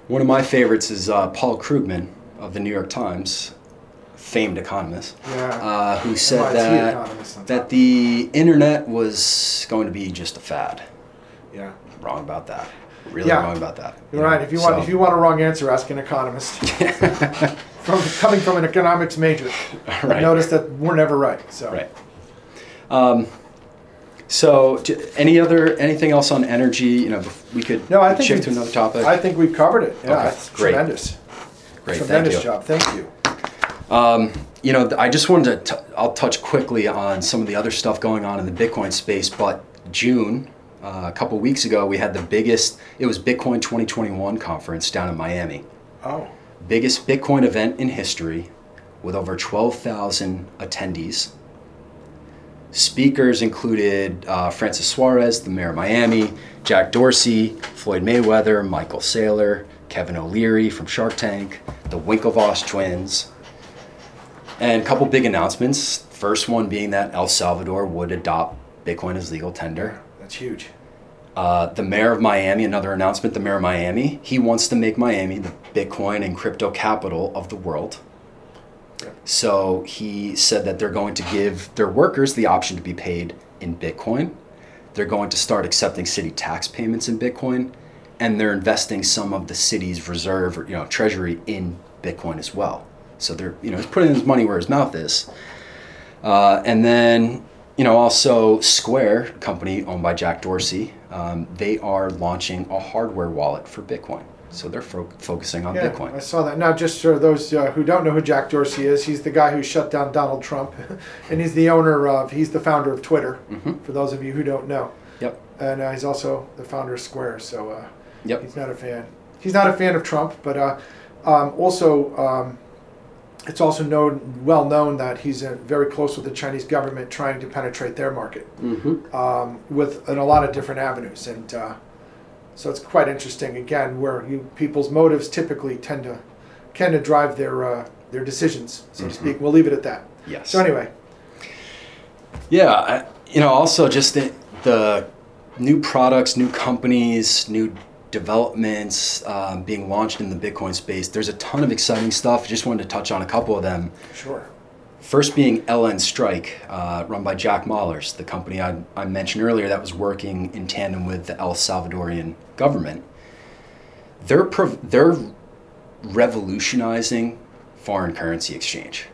One of my favorites is uh, Paul Krugman of the New York Times, famed economist, Yeah. uh, who said that economist on top. that the internet was going to be just a fad. yeah. Wrong about that. Really Yeah. wrong about that. You're right. If you want, So- if you want a wrong answer, ask an economist. (laughs) (laughs) from coming from an economics major, (laughs) Right. notice that we're never right. So right. Um, so, any other anything else on energy? You know, we could no, I think shift to we've- another topic. I think we've covered it. Yeah, Okay, great. tremendous. Great, tremendous thank you. job. Thank you. Um, you know, I just wanted to, t- I'll touch quickly on some of the other stuff going on in the Bitcoin space, but June, uh, a couple weeks ago, we had the biggest, it was Bitcoin 2021 conference down in Miami. Oh, Biggest Bitcoin event in history with over 12,000 attendees. Speakers included uh, Francis Suarez, the mayor of Miami, Jack Dorsey, Floyd Mayweather, Michael Saylor, Kevin O'Leary from Shark Tank, the Winklevoss twins, and a couple big announcements. First one being that El Salvador would adopt Bitcoin as legal tender. that's huge. Uh, the mayor of Miami, another announcement, the mayor of Miami, he wants to make Miami the Bitcoin and crypto capital of the world. Yep. So he said that they're going to give their workers the option to be paid in Bitcoin. They're going to start accepting city tax payments in Bitcoin, and they're investing some of the city's reserve, or, you know, treasury in Bitcoin as well. So they're, you know, he's putting his money where his mouth is. Uh, and then, you know, also Square, company owned by Jack Dorsey, um, they are launching a hardware wallet for Bitcoin. So they're fo- focusing on Bitcoin. Yeah, I saw that. Now, just for those uh, who don't know who Jack Dorsey is, he's the guy who shut down Donald Trump, (laughs) and he's the owner of, he's the founder of Twitter. Mhm. For those of you who don't know, Yep. and uh, he's also the founder of Square. So. Uh, Yep. He's not a fan. He's not a fan of Trump, but uh, um, also um, it's also known, well known that he's uh, very close with the Chinese government, trying to penetrate their market Mm-hmm. um, with in a lot of different avenues, and uh, so it's quite interesting. Again, where you, people's motives typically tend to tend to drive their uh, their decisions, so to speak. We'll leave it at that. Yes. So anyway, Yeah, I, you know, also just the, the new products, new companies, new developments um, being launched in the Bitcoin space. There's a ton of exciting stuff. Just wanted to touch on a couple of them. sure. First being LN Strike, uh, run by Jack Mallers, the company I, I mentioned earlier that was working in tandem with the El Salvadorian government. They're, prov- they're revolutionizing foreign currency exchange.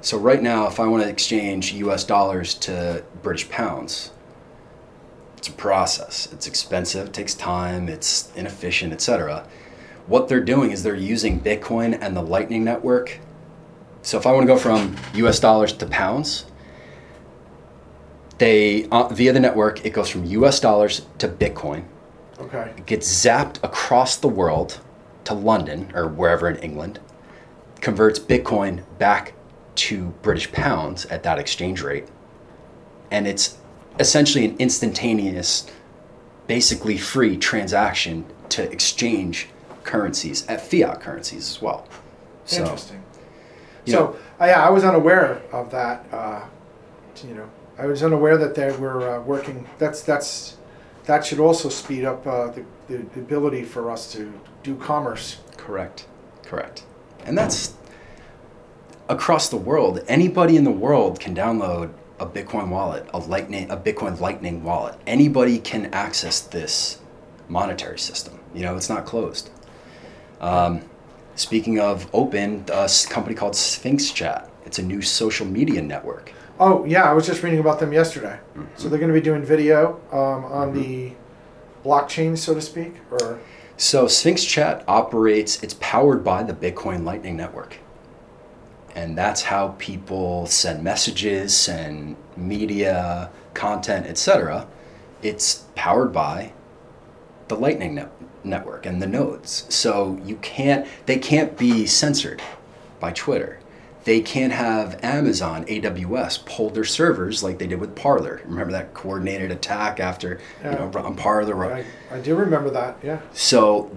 So right now, if I want to exchange U.S. dollars to British pounds, it's a process. It's expensive, it takes time, it's inefficient, etc. what they're doing is they're using Bitcoin and the Lightning Network. So if I want to go from US dollars to pounds, they uh, via the network it goes from US dollars to Bitcoin. Okay. It gets zapped across the world to London or wherever in England, converts Bitcoin back to British pounds at that exchange rate. And it's essentially an instantaneous, basically free transaction to exchange currencies at fiat currencies as well. So, Interesting. So, know- yeah, I was unaware of that. Uh, you know, I was unaware that they were uh, working. That's that's that should also speed up uh, the, the ability for us to do commerce. Correct. Correct. And that's across the world. Anybody in the world can download a Bitcoin wallet, a Lightning, a Bitcoin Lightning wallet. Anybody can access this monetary system. You know, it's not closed. Um, speaking of open, a company called Sphinx Chat. It's a new social media network. Oh yeah, I was just reading about them yesterday. Mm-hmm. So they're going to be doing video um, on the blockchain, so to speak, or So Sphinx Chat operates, it's powered by the Bitcoin Lightning Network. And that's how people send messages, send media, content, etc. It's powered by the Lightning net- Network and the nodes. So you can't they can't be censored by Twitter. They can't have Amazon, AWS pull their servers like they did with Parler. Remember that coordinated attack after Yeah. you know on Parler I, I do remember that. Yeah. so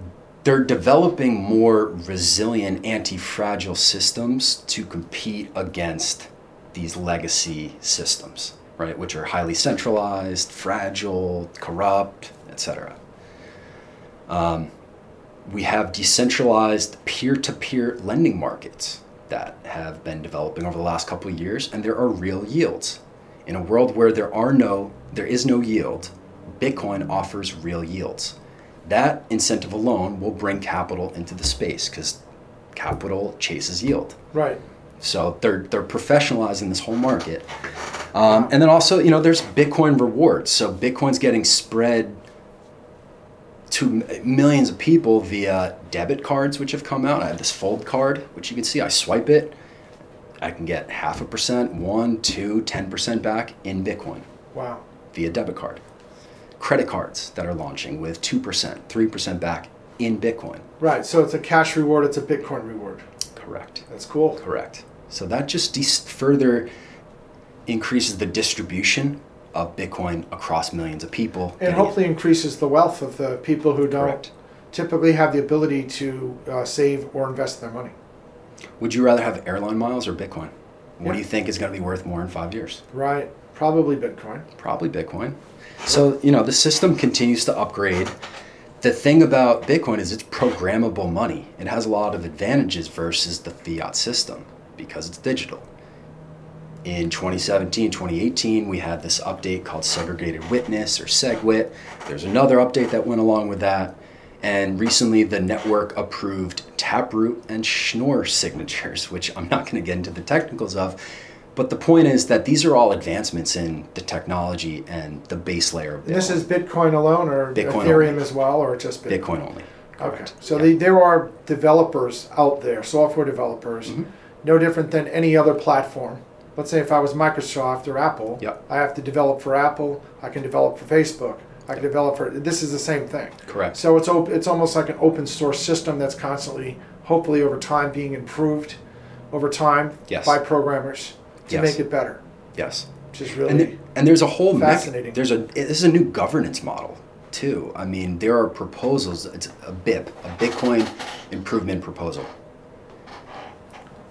they're developing more resilient anti-fragile systems to compete against these legacy systems, right? Which are highly centralized, fragile, corrupt, etc. Um, we have decentralized peer-to-peer lending markets that have been developing over the last couple of years, and there are real yields. In a world where there are no, there is no yield, Bitcoin offers real yields. That incentive alone will bring capital into the space because capital chases yield. Right. So they're they're professionalizing this whole market, um, and then also you know there's Bitcoin rewards. So Bitcoin's getting spread to millions of people via debit cards, which have come out. I have this Fold card, which you can see. I swipe it, I can get half a percent, one, two, ten percent back in Bitcoin Wow. via debit card. Credit cards that are launching with two percent, three percent back in Bitcoin. Right. So it's a cash reward. It's a Bitcoin reward. Correct. That's cool. Correct. So that just de- further increases the distribution of Bitcoin across millions of people. And hopefully increases the wealth of the people who don't Correct. typically have the ability to uh, save or invest their money. Would you rather have airline miles or Bitcoin? What Yeah. do you think is going to be worth more in five years? Right. Probably Bitcoin. Probably Bitcoin. So, you know, the system continues to upgrade. The thing about Bitcoin is it's programmable money. It has a lot of advantages versus the fiat system because it's digital. In 2017, 2018, we had this update called Segregated Witness or SegWit. There's another update that went along with that. And recently, the network approved Taproot and Schnorr signatures, (laughs) which I'm not going to get into the technicals of. But the point is that these are all advancements in the technology and the base layer of this is Bitcoin alone or Bitcoin Ethereum only. as well or just Bitcoin? Bitcoin only. Okay. So Yeah. the, there are developers out there, software developers, Mhm. no different than any other platform. Let's say if I was Microsoft or Apple, Yep. I have to develop for Apple, I can develop for Facebook, I can develop for this is the same thing. Correct. So it's op- it's almost like an open source system that's constantly, hopefully over time, being improved over time Yes. by programmers to Yes. make it better. Yes. Which is really and, th- and there's a whole Fascinating. there's a this is a new governance model too. I mean, there are proposals. It's a BIP, a Bitcoin improvement proposal.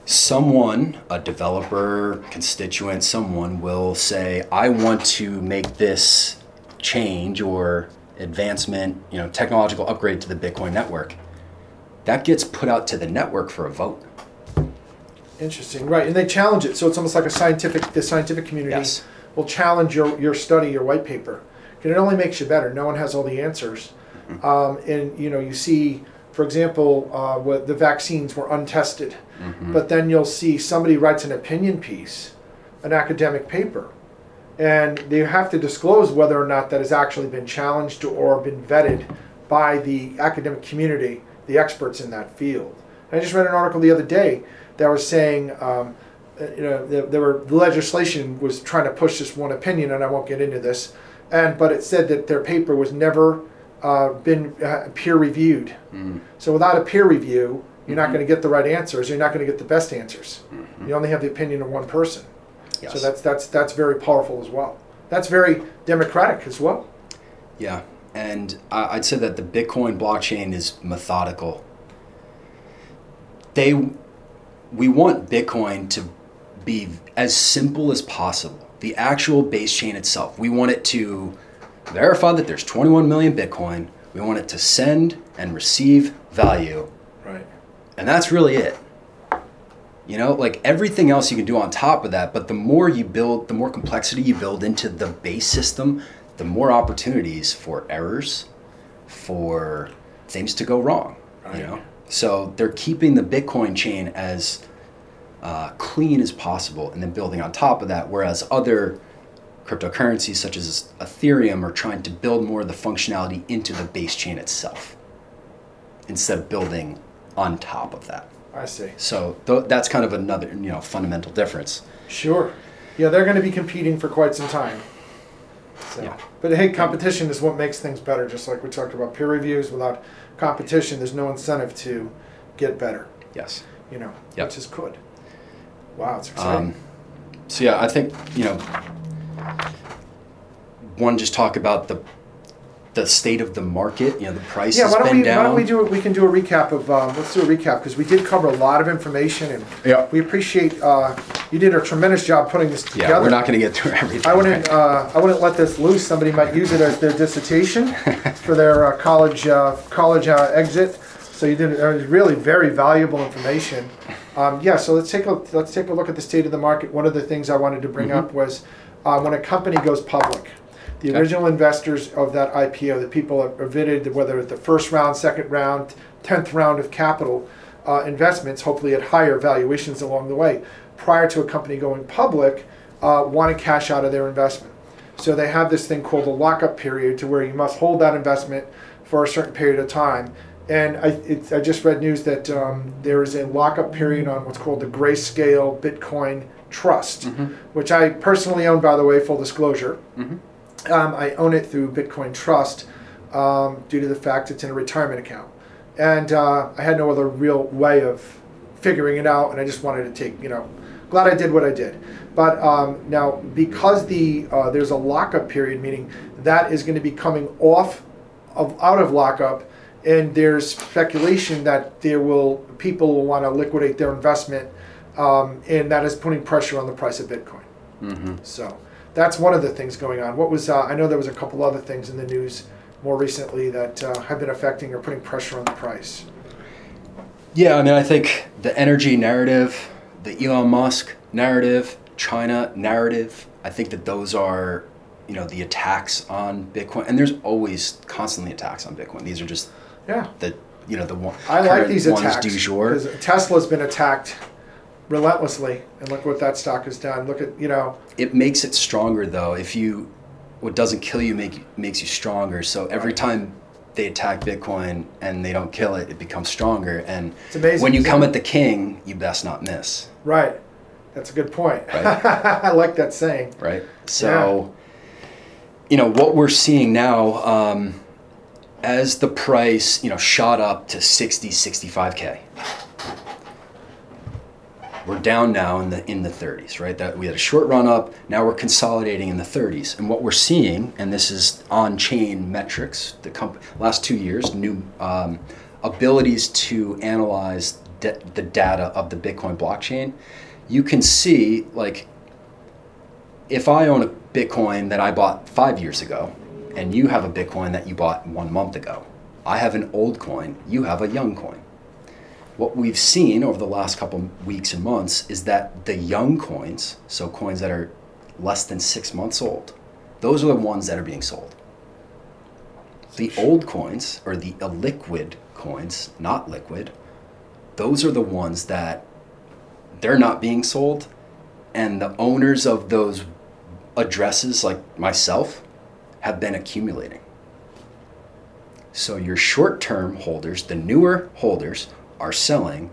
Someone, a developer, constituent, someone will say, "I want to make this change or advancement, you know, technological upgrade to the Bitcoin network." That gets put out to the network for a vote. Interesting, right? And they challenge it, so it's almost like a scientific. The scientific community Yes. will challenge your your study, your white paper, and it only makes you better. No one has all the answers, Mm-hmm. um, and you know you see, for example, uh, what the vaccines were untested, Mm-hmm. but then you'll see somebody writes an opinion piece, an academic paper, and they have to disclose whether or not that has actually been challenged or been vetted by the academic community. the experts in that field. And I just read an article the other day that was saying, um, uh, you know, there, there were the legislation was trying to push this one opinion, and I won't get into this, and but it said that their paper was never uh, been uh, peer reviewed. Mm. So without a peer review, you're not going to get the right answers. You're not going to get the best answers. You only have the opinion of one person. Yes. So that's that's that's very powerful as well. That's very democratic as well. Yeah, and I'd say that the Bitcoin blockchain is methodical. They, we want Bitcoin to be as simple as possible. The actual base chain itself, we want it to verify that there's 21 million Bitcoin. We want it to send and receive value, Right. and that's really it. You know, like everything else you can do on top of that, but the more you build, the more complexity you build into the base system, the more opportunities for errors, for things to go wrong. Right. You know, so they're keeping the Bitcoin chain as uh, clean as possible, and then building on top of that. Whereas other cryptocurrencies, such as Ethereum, are trying to build more of the functionality into the base chain itself, instead of building on top of that. I see. So th- that's kind of another, you know, fundamental difference. Sure. Yeah, they're going to be competing for quite some time. So, Yeah. but hey, competition is what makes things better. Just like we talked about peer reviews. Without competition, there's no incentive to get better. Yes. You know, Yep. which is good. Wow, it's exciting. Um, so yeah, I think you know, one just talk about the the state of the market. You know, the price yeah, has why don't been we down. why don't we do it? We can do a recap of um, let's do a recap because we did cover a lot of information and Yeah. we appreciate uh, you did a tremendous job putting this yeah, together. we're not going to get through (laughs) everything. I wouldn't. right? Uh, I wouldn't let this loose. Somebody might use it as their dissertation (laughs) for their uh, college uh, college uh, exit. So you did uh, really very valuable information. Um, yeah. So let's take a let's take a look at the state of the market. One of the things I wanted to bring up was uh, when a company goes public. The Okay. original investors of that IPO, the people that are vetted, whether it's the first round, second round, tenth round of capital uh, investments, hopefully at higher valuations along the way, prior to a company going public, uh, want to cash out of their investment. So they have this thing called a lockup period, to where you must hold that investment for a certain period of time. And I, it's, I just read news that um, there is a lockup period on what's called the Grayscale Bitcoin Trust, which I personally own, by the way, full disclosure. Um, I own it through Bitcoin Trust um, due to the fact it's in a retirement account. And uh, I had no other real way of figuring it out, and I just wanted to take, you know, glad I did what I did. But um, now, because the uh, there's a lockup period, meaning that is going to be coming off of out of lockup, and there's speculation that there will people will want to liquidate their investment, um, and that is putting pressure on the price of Bitcoin. Mhm. So that's one of the things going on. What was uh, I know there was a couple other things in the news more recently that uh, have been affecting or putting pressure on the price. Yeah, I mean, I think the energy narrative, the Elon Musk narrative, China narrative, I think that those are, you know, the attacks on Bitcoin. And there's always constantly attacks on Bitcoin. These are just Yeah, the, you know, the one. I like these ones attacks du jour. Tesla's been attacked relentlessly, and look what that stock has done. Look at you know It makes it stronger though. If you, what doesn't kill you make makes you stronger. So every time they attack Bitcoin and they don't kill it, it becomes stronger. And It's amazing, when you come at the king, you best not miss. right. That's a good point. Right. (laughs) I like that saying. right? So, you know, what we're seeing now, um, as the price, you know, shot up to 60, 65K. We're down now in the in the 30s, right? That we had a short run up. Now we're consolidating in the 30s, and what we're seeing, and this is on-chain metrics, the comp- last two years, new um, abilities to analyze da- the data of the Bitcoin blockchain. You can see like if I own a Bitcoin that I bought five years ago, and you have a Bitcoin that you bought one month ago, I have an old coin, you have a young coin. What we've seen over the last couple weeks and months is that the young coins, so coins that are less than six months old, those are the ones that are being sold. The old coins, or the illiquid coins, not liquid, those are the ones that they're not being sold and the owners of those addresses like myself have been accumulating So your short-term holders, the newer holders, are selling.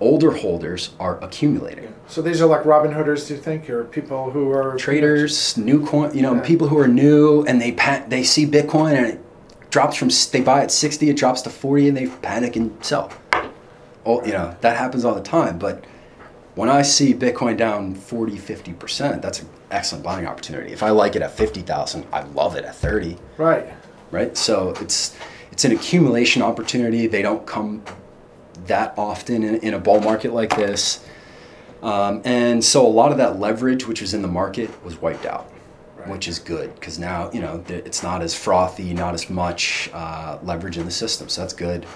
Older holders are accumulating. So these are like Robin Hooders, do you think, or people who are Traders, new coin, you know, Yeah. people who are new and they pa- they see Bitcoin and it drops from they buy at 60, it drops to 40 and they panic and sell. Oh, you know, that happens all the time, but when I see Bitcoin down 40, 50%, that's an excellent buying opportunity. If I like it at 50,000, I love it at 30, Right. right? So it's it's an accumulation opportunity. They don't come that often in, in a bull market like this. Um, and so a lot of that leverage, which was in the market, was wiped out, Right. which is good because now you know it's not as frothy, not as much uh, leverage in the system. So that's good.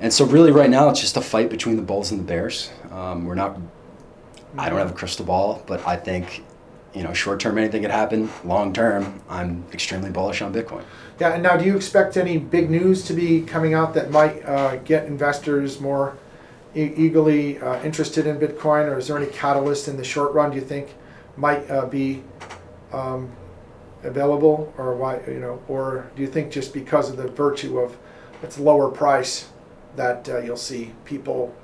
And so really, right now, it's just a fight between the bulls and the bears. Um, we're not. I don't have a crystal ball, but I think, you know, short term anything could happen. Long term, I'm extremely bullish on Bitcoin. Yeah, and now do you expect any big news to be coming out that might uh, get investors more e- eagerly uh, interested in Bitcoin, or is there any catalyst in the short run do you think might uh, be um, available, or why you know, or do you think just because of the virtue of its lower price that uh, you'll see people?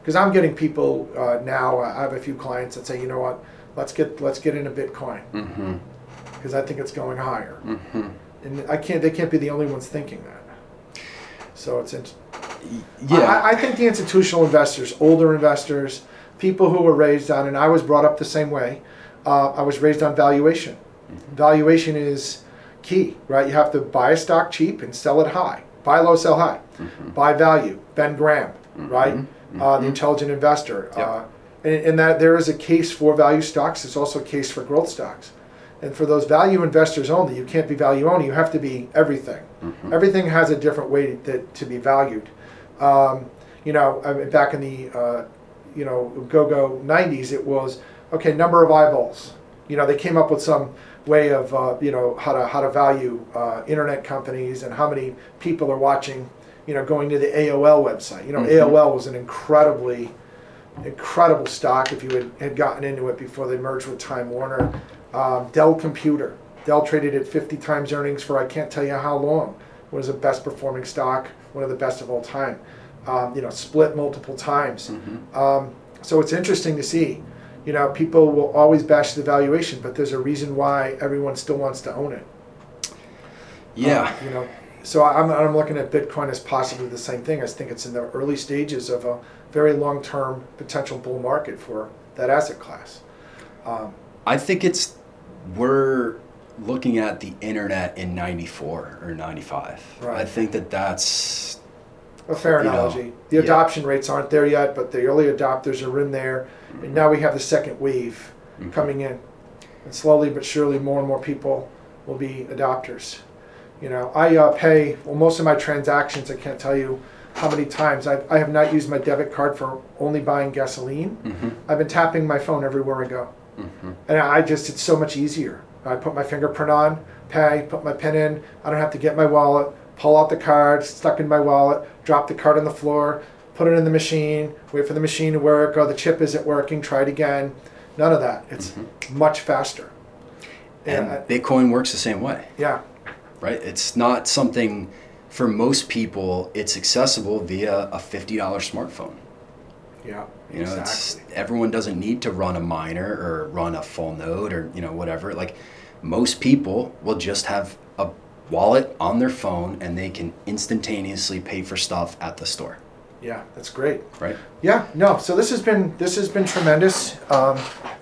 Because I'm getting people uh, now. I have a few clients that say, you know what, let's get let's get into Bitcoin Mm-hmm. because I think it's going higher Mm-hmm. And I can't. They can't be the only ones thinking that. So it's. int- Yeah. I, I think the institutional investors, older investors, people who were raised on, and I was brought up the same way. Uh, I was raised on valuation. Valuation is key, right? You have to buy a stock cheap and sell it high. Buy low, sell high. Buy value. Ben Graham, right? Uh, the intelligent investor. Yep. Uh, and, and that there is a case for value stocks. There's also a case for growth stocks. And for those value investors only, you can't be value only. You have to be everything. Everything has a different way to, to be valued. Um, you know, I mean, back in the uh, you know go-go 90s, it was okay number of eyeballs. You know, they came up with some way of uh, you know how to how to value uh, internet companies and how many people are watching. You know, going to the AOL website. You know, Mhm. AOL was an incredibly incredible stock if you had, had gotten into it before they merged with Time Warner. Um, Dell Computer. Dell traded at 50 times earnings for I can't tell you how long. Was the best performing stock, one of the best of all time. Um, you know, split multiple times. Mhm. Um, so it's interesting to see. You know, people will always bash the valuation, but there's a reason why everyone still wants to own it. Yeah. Um, you know, so I'm, I'm looking at Bitcoin as possibly the same thing. I think it's in the early stages of a very long-term potential bull market for that asset class. Um, I think it's we're looking at the internet in 94 or 95. Right. I think that that's a fair You know, analogy. the yeah. adoption rates aren't there yet, but the early adopters are in there, and now we have the second wave Mhm. coming in, and slowly but surely, more and more people will be adopters. You know, I uh, pay well most of my transactions. I can't tell you how many times I, I have not used my debit card for only buying gasoline. Mhm. I've been tapping my phone everywhere I go. Mhm. And I just, it's so much easier. I put my fingerprint on, pay, put my pin in. I don't have to get my wallet, pull out the card, stuck in my wallet, drop the card on the floor, put it in the machine, wait for the machine to work. Oh, the chip isn't working, try it again. None of that. It's much faster. and I- Bitcoin works the same way, yeah, right? It's not something for most people. It's accessible via a $50 smartphone. Yeah, You know, exactly. it's everyone doesn't need to run a miner or run a full node or you know whatever. Like most people will just have a wallet on their phone and they can instantaneously pay for stuff at the store, yeah, that's great. right? Yeah, no. So this has been this has been tremendous. Um,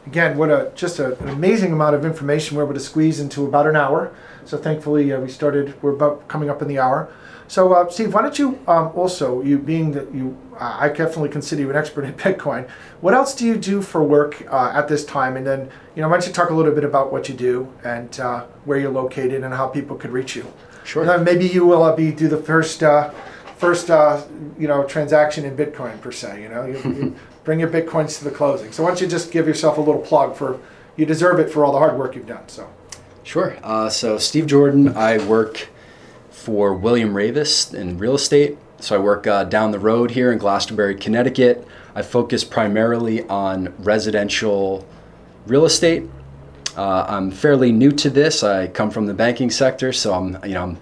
again, what a just a, an amazing amount of information we're able to squeeze into about an hour. So thankfully, uh, we started. We're about coming up in the hour. So uh, Steve, why don't you um, also you being that you, I definitely consider you an expert in (laughs) Bitcoin. What else do you do for work uh, at this time? And then you know, why don't you talk a little bit about what you do and uh, where you're located and how people could reach you? Sure. And then maybe you will uh, be do the first uh, first uh, you know transaction in Bitcoin per se. You know, you, (laughs) you bring your bitcoins to the closing. So why don't you just give yourself a little plug for you deserve it for all the hard work you've done. So Sure. Uh, so Steve Jordan, I work for William Raveis in real estate. So I work uh, down the road here in Glastonbury, Connecticut. I focus primarily on residential real estate. Uh, I'm fairly new to this. I come from the banking sector, so I'm you know I'm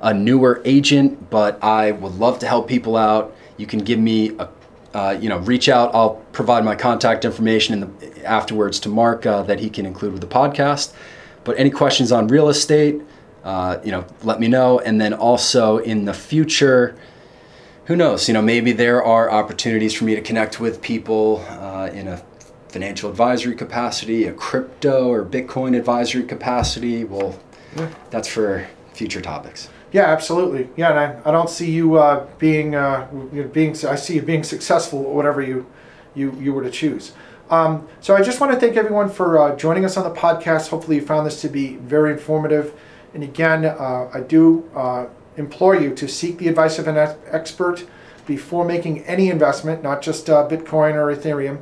a newer agent, but I would love to help people out. You can give me a uh, you know, reach out. I'll provide my contact information in the, afterwards to Mark uh, that he can include with the podcast. But any questions on real estate, uh, you know, let me know. And then also in the future, who knows? You know, maybe there are opportunities for me to connect with people uh, in a financial advisory capacity, a crypto or Bitcoin advisory capacity. Well, yeah. that's for future topics. Yeah, absolutely. Yeah, and I, I don't see you uh, being uh, you know, being. I see you being successful at whatever you you you were to choose. Um, so I just want to thank everyone for uh, joining us on the podcast. Hopefully, you found this to be very informative. And again, uh, I do uh, implore you to seek the advice of an expert before making any investment, not just uh, Bitcoin or Ethereum.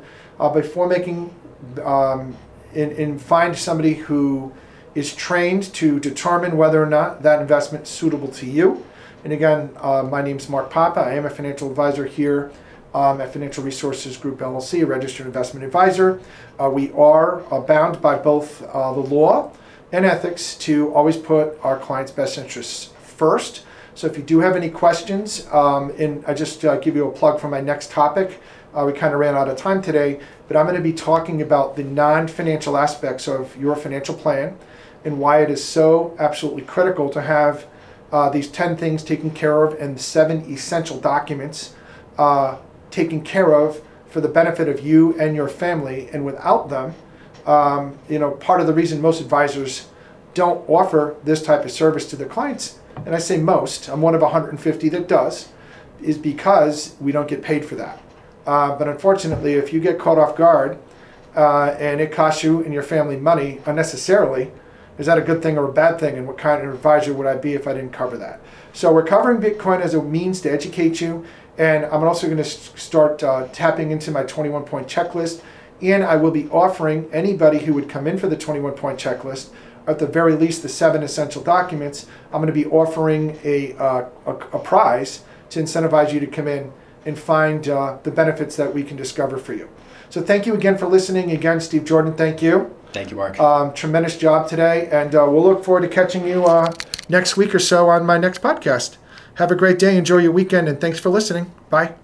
before making, um, in find somebody who is trained to determine whether or not that investment is suitable to you. And again, uh, my name is Mark Papa. I am a financial advisor here um, at Financial Resources Group LLC, a registered investment advisor. Uh, we are uh, bound by both uh, the law and ethics to always put our clients' best interests first. So if you do have any questions, um, and I just uh, give you a plug for my next topic. Uh, we kind of ran out of time today, but I'm going to be talking about the non financial aspects of your financial plan and why it is so absolutely critical to have uh, these 10 things taken care of and the seven essential documents uh, taken care of for the benefit of you and your family. And without them, um, you know, part of the reason most advisors don't offer this type of service to their clients, and I say most, I'm one of 150 that does, is because we don't get paid for that. Uh, but unfortunately, if you get caught off guard uh, and it costs you and your family money unnecessarily, is that a good thing or a bad thing? And what kind of advisor would I be if I didn't cover that? So we're covering Bitcoin as a means to educate you. And I'm also going to start uh, tapping into my 21 point checklist. And I will be offering anybody who would come in for the 21 point checklist, at the very least, the seven essential documents. I'm going to be offering a, uh, a, a, prize to incentivize you to come in and find uh, the benefits that we can discover for you. So thank you again for listening. Again, Steve Jordan, thank you. Thank you, Mark. Um, tremendous job today, and uh, we'll look forward to catching you uh, next week or so on my next podcast. Have a great day. Enjoy your weekend, and thanks for listening. Bye.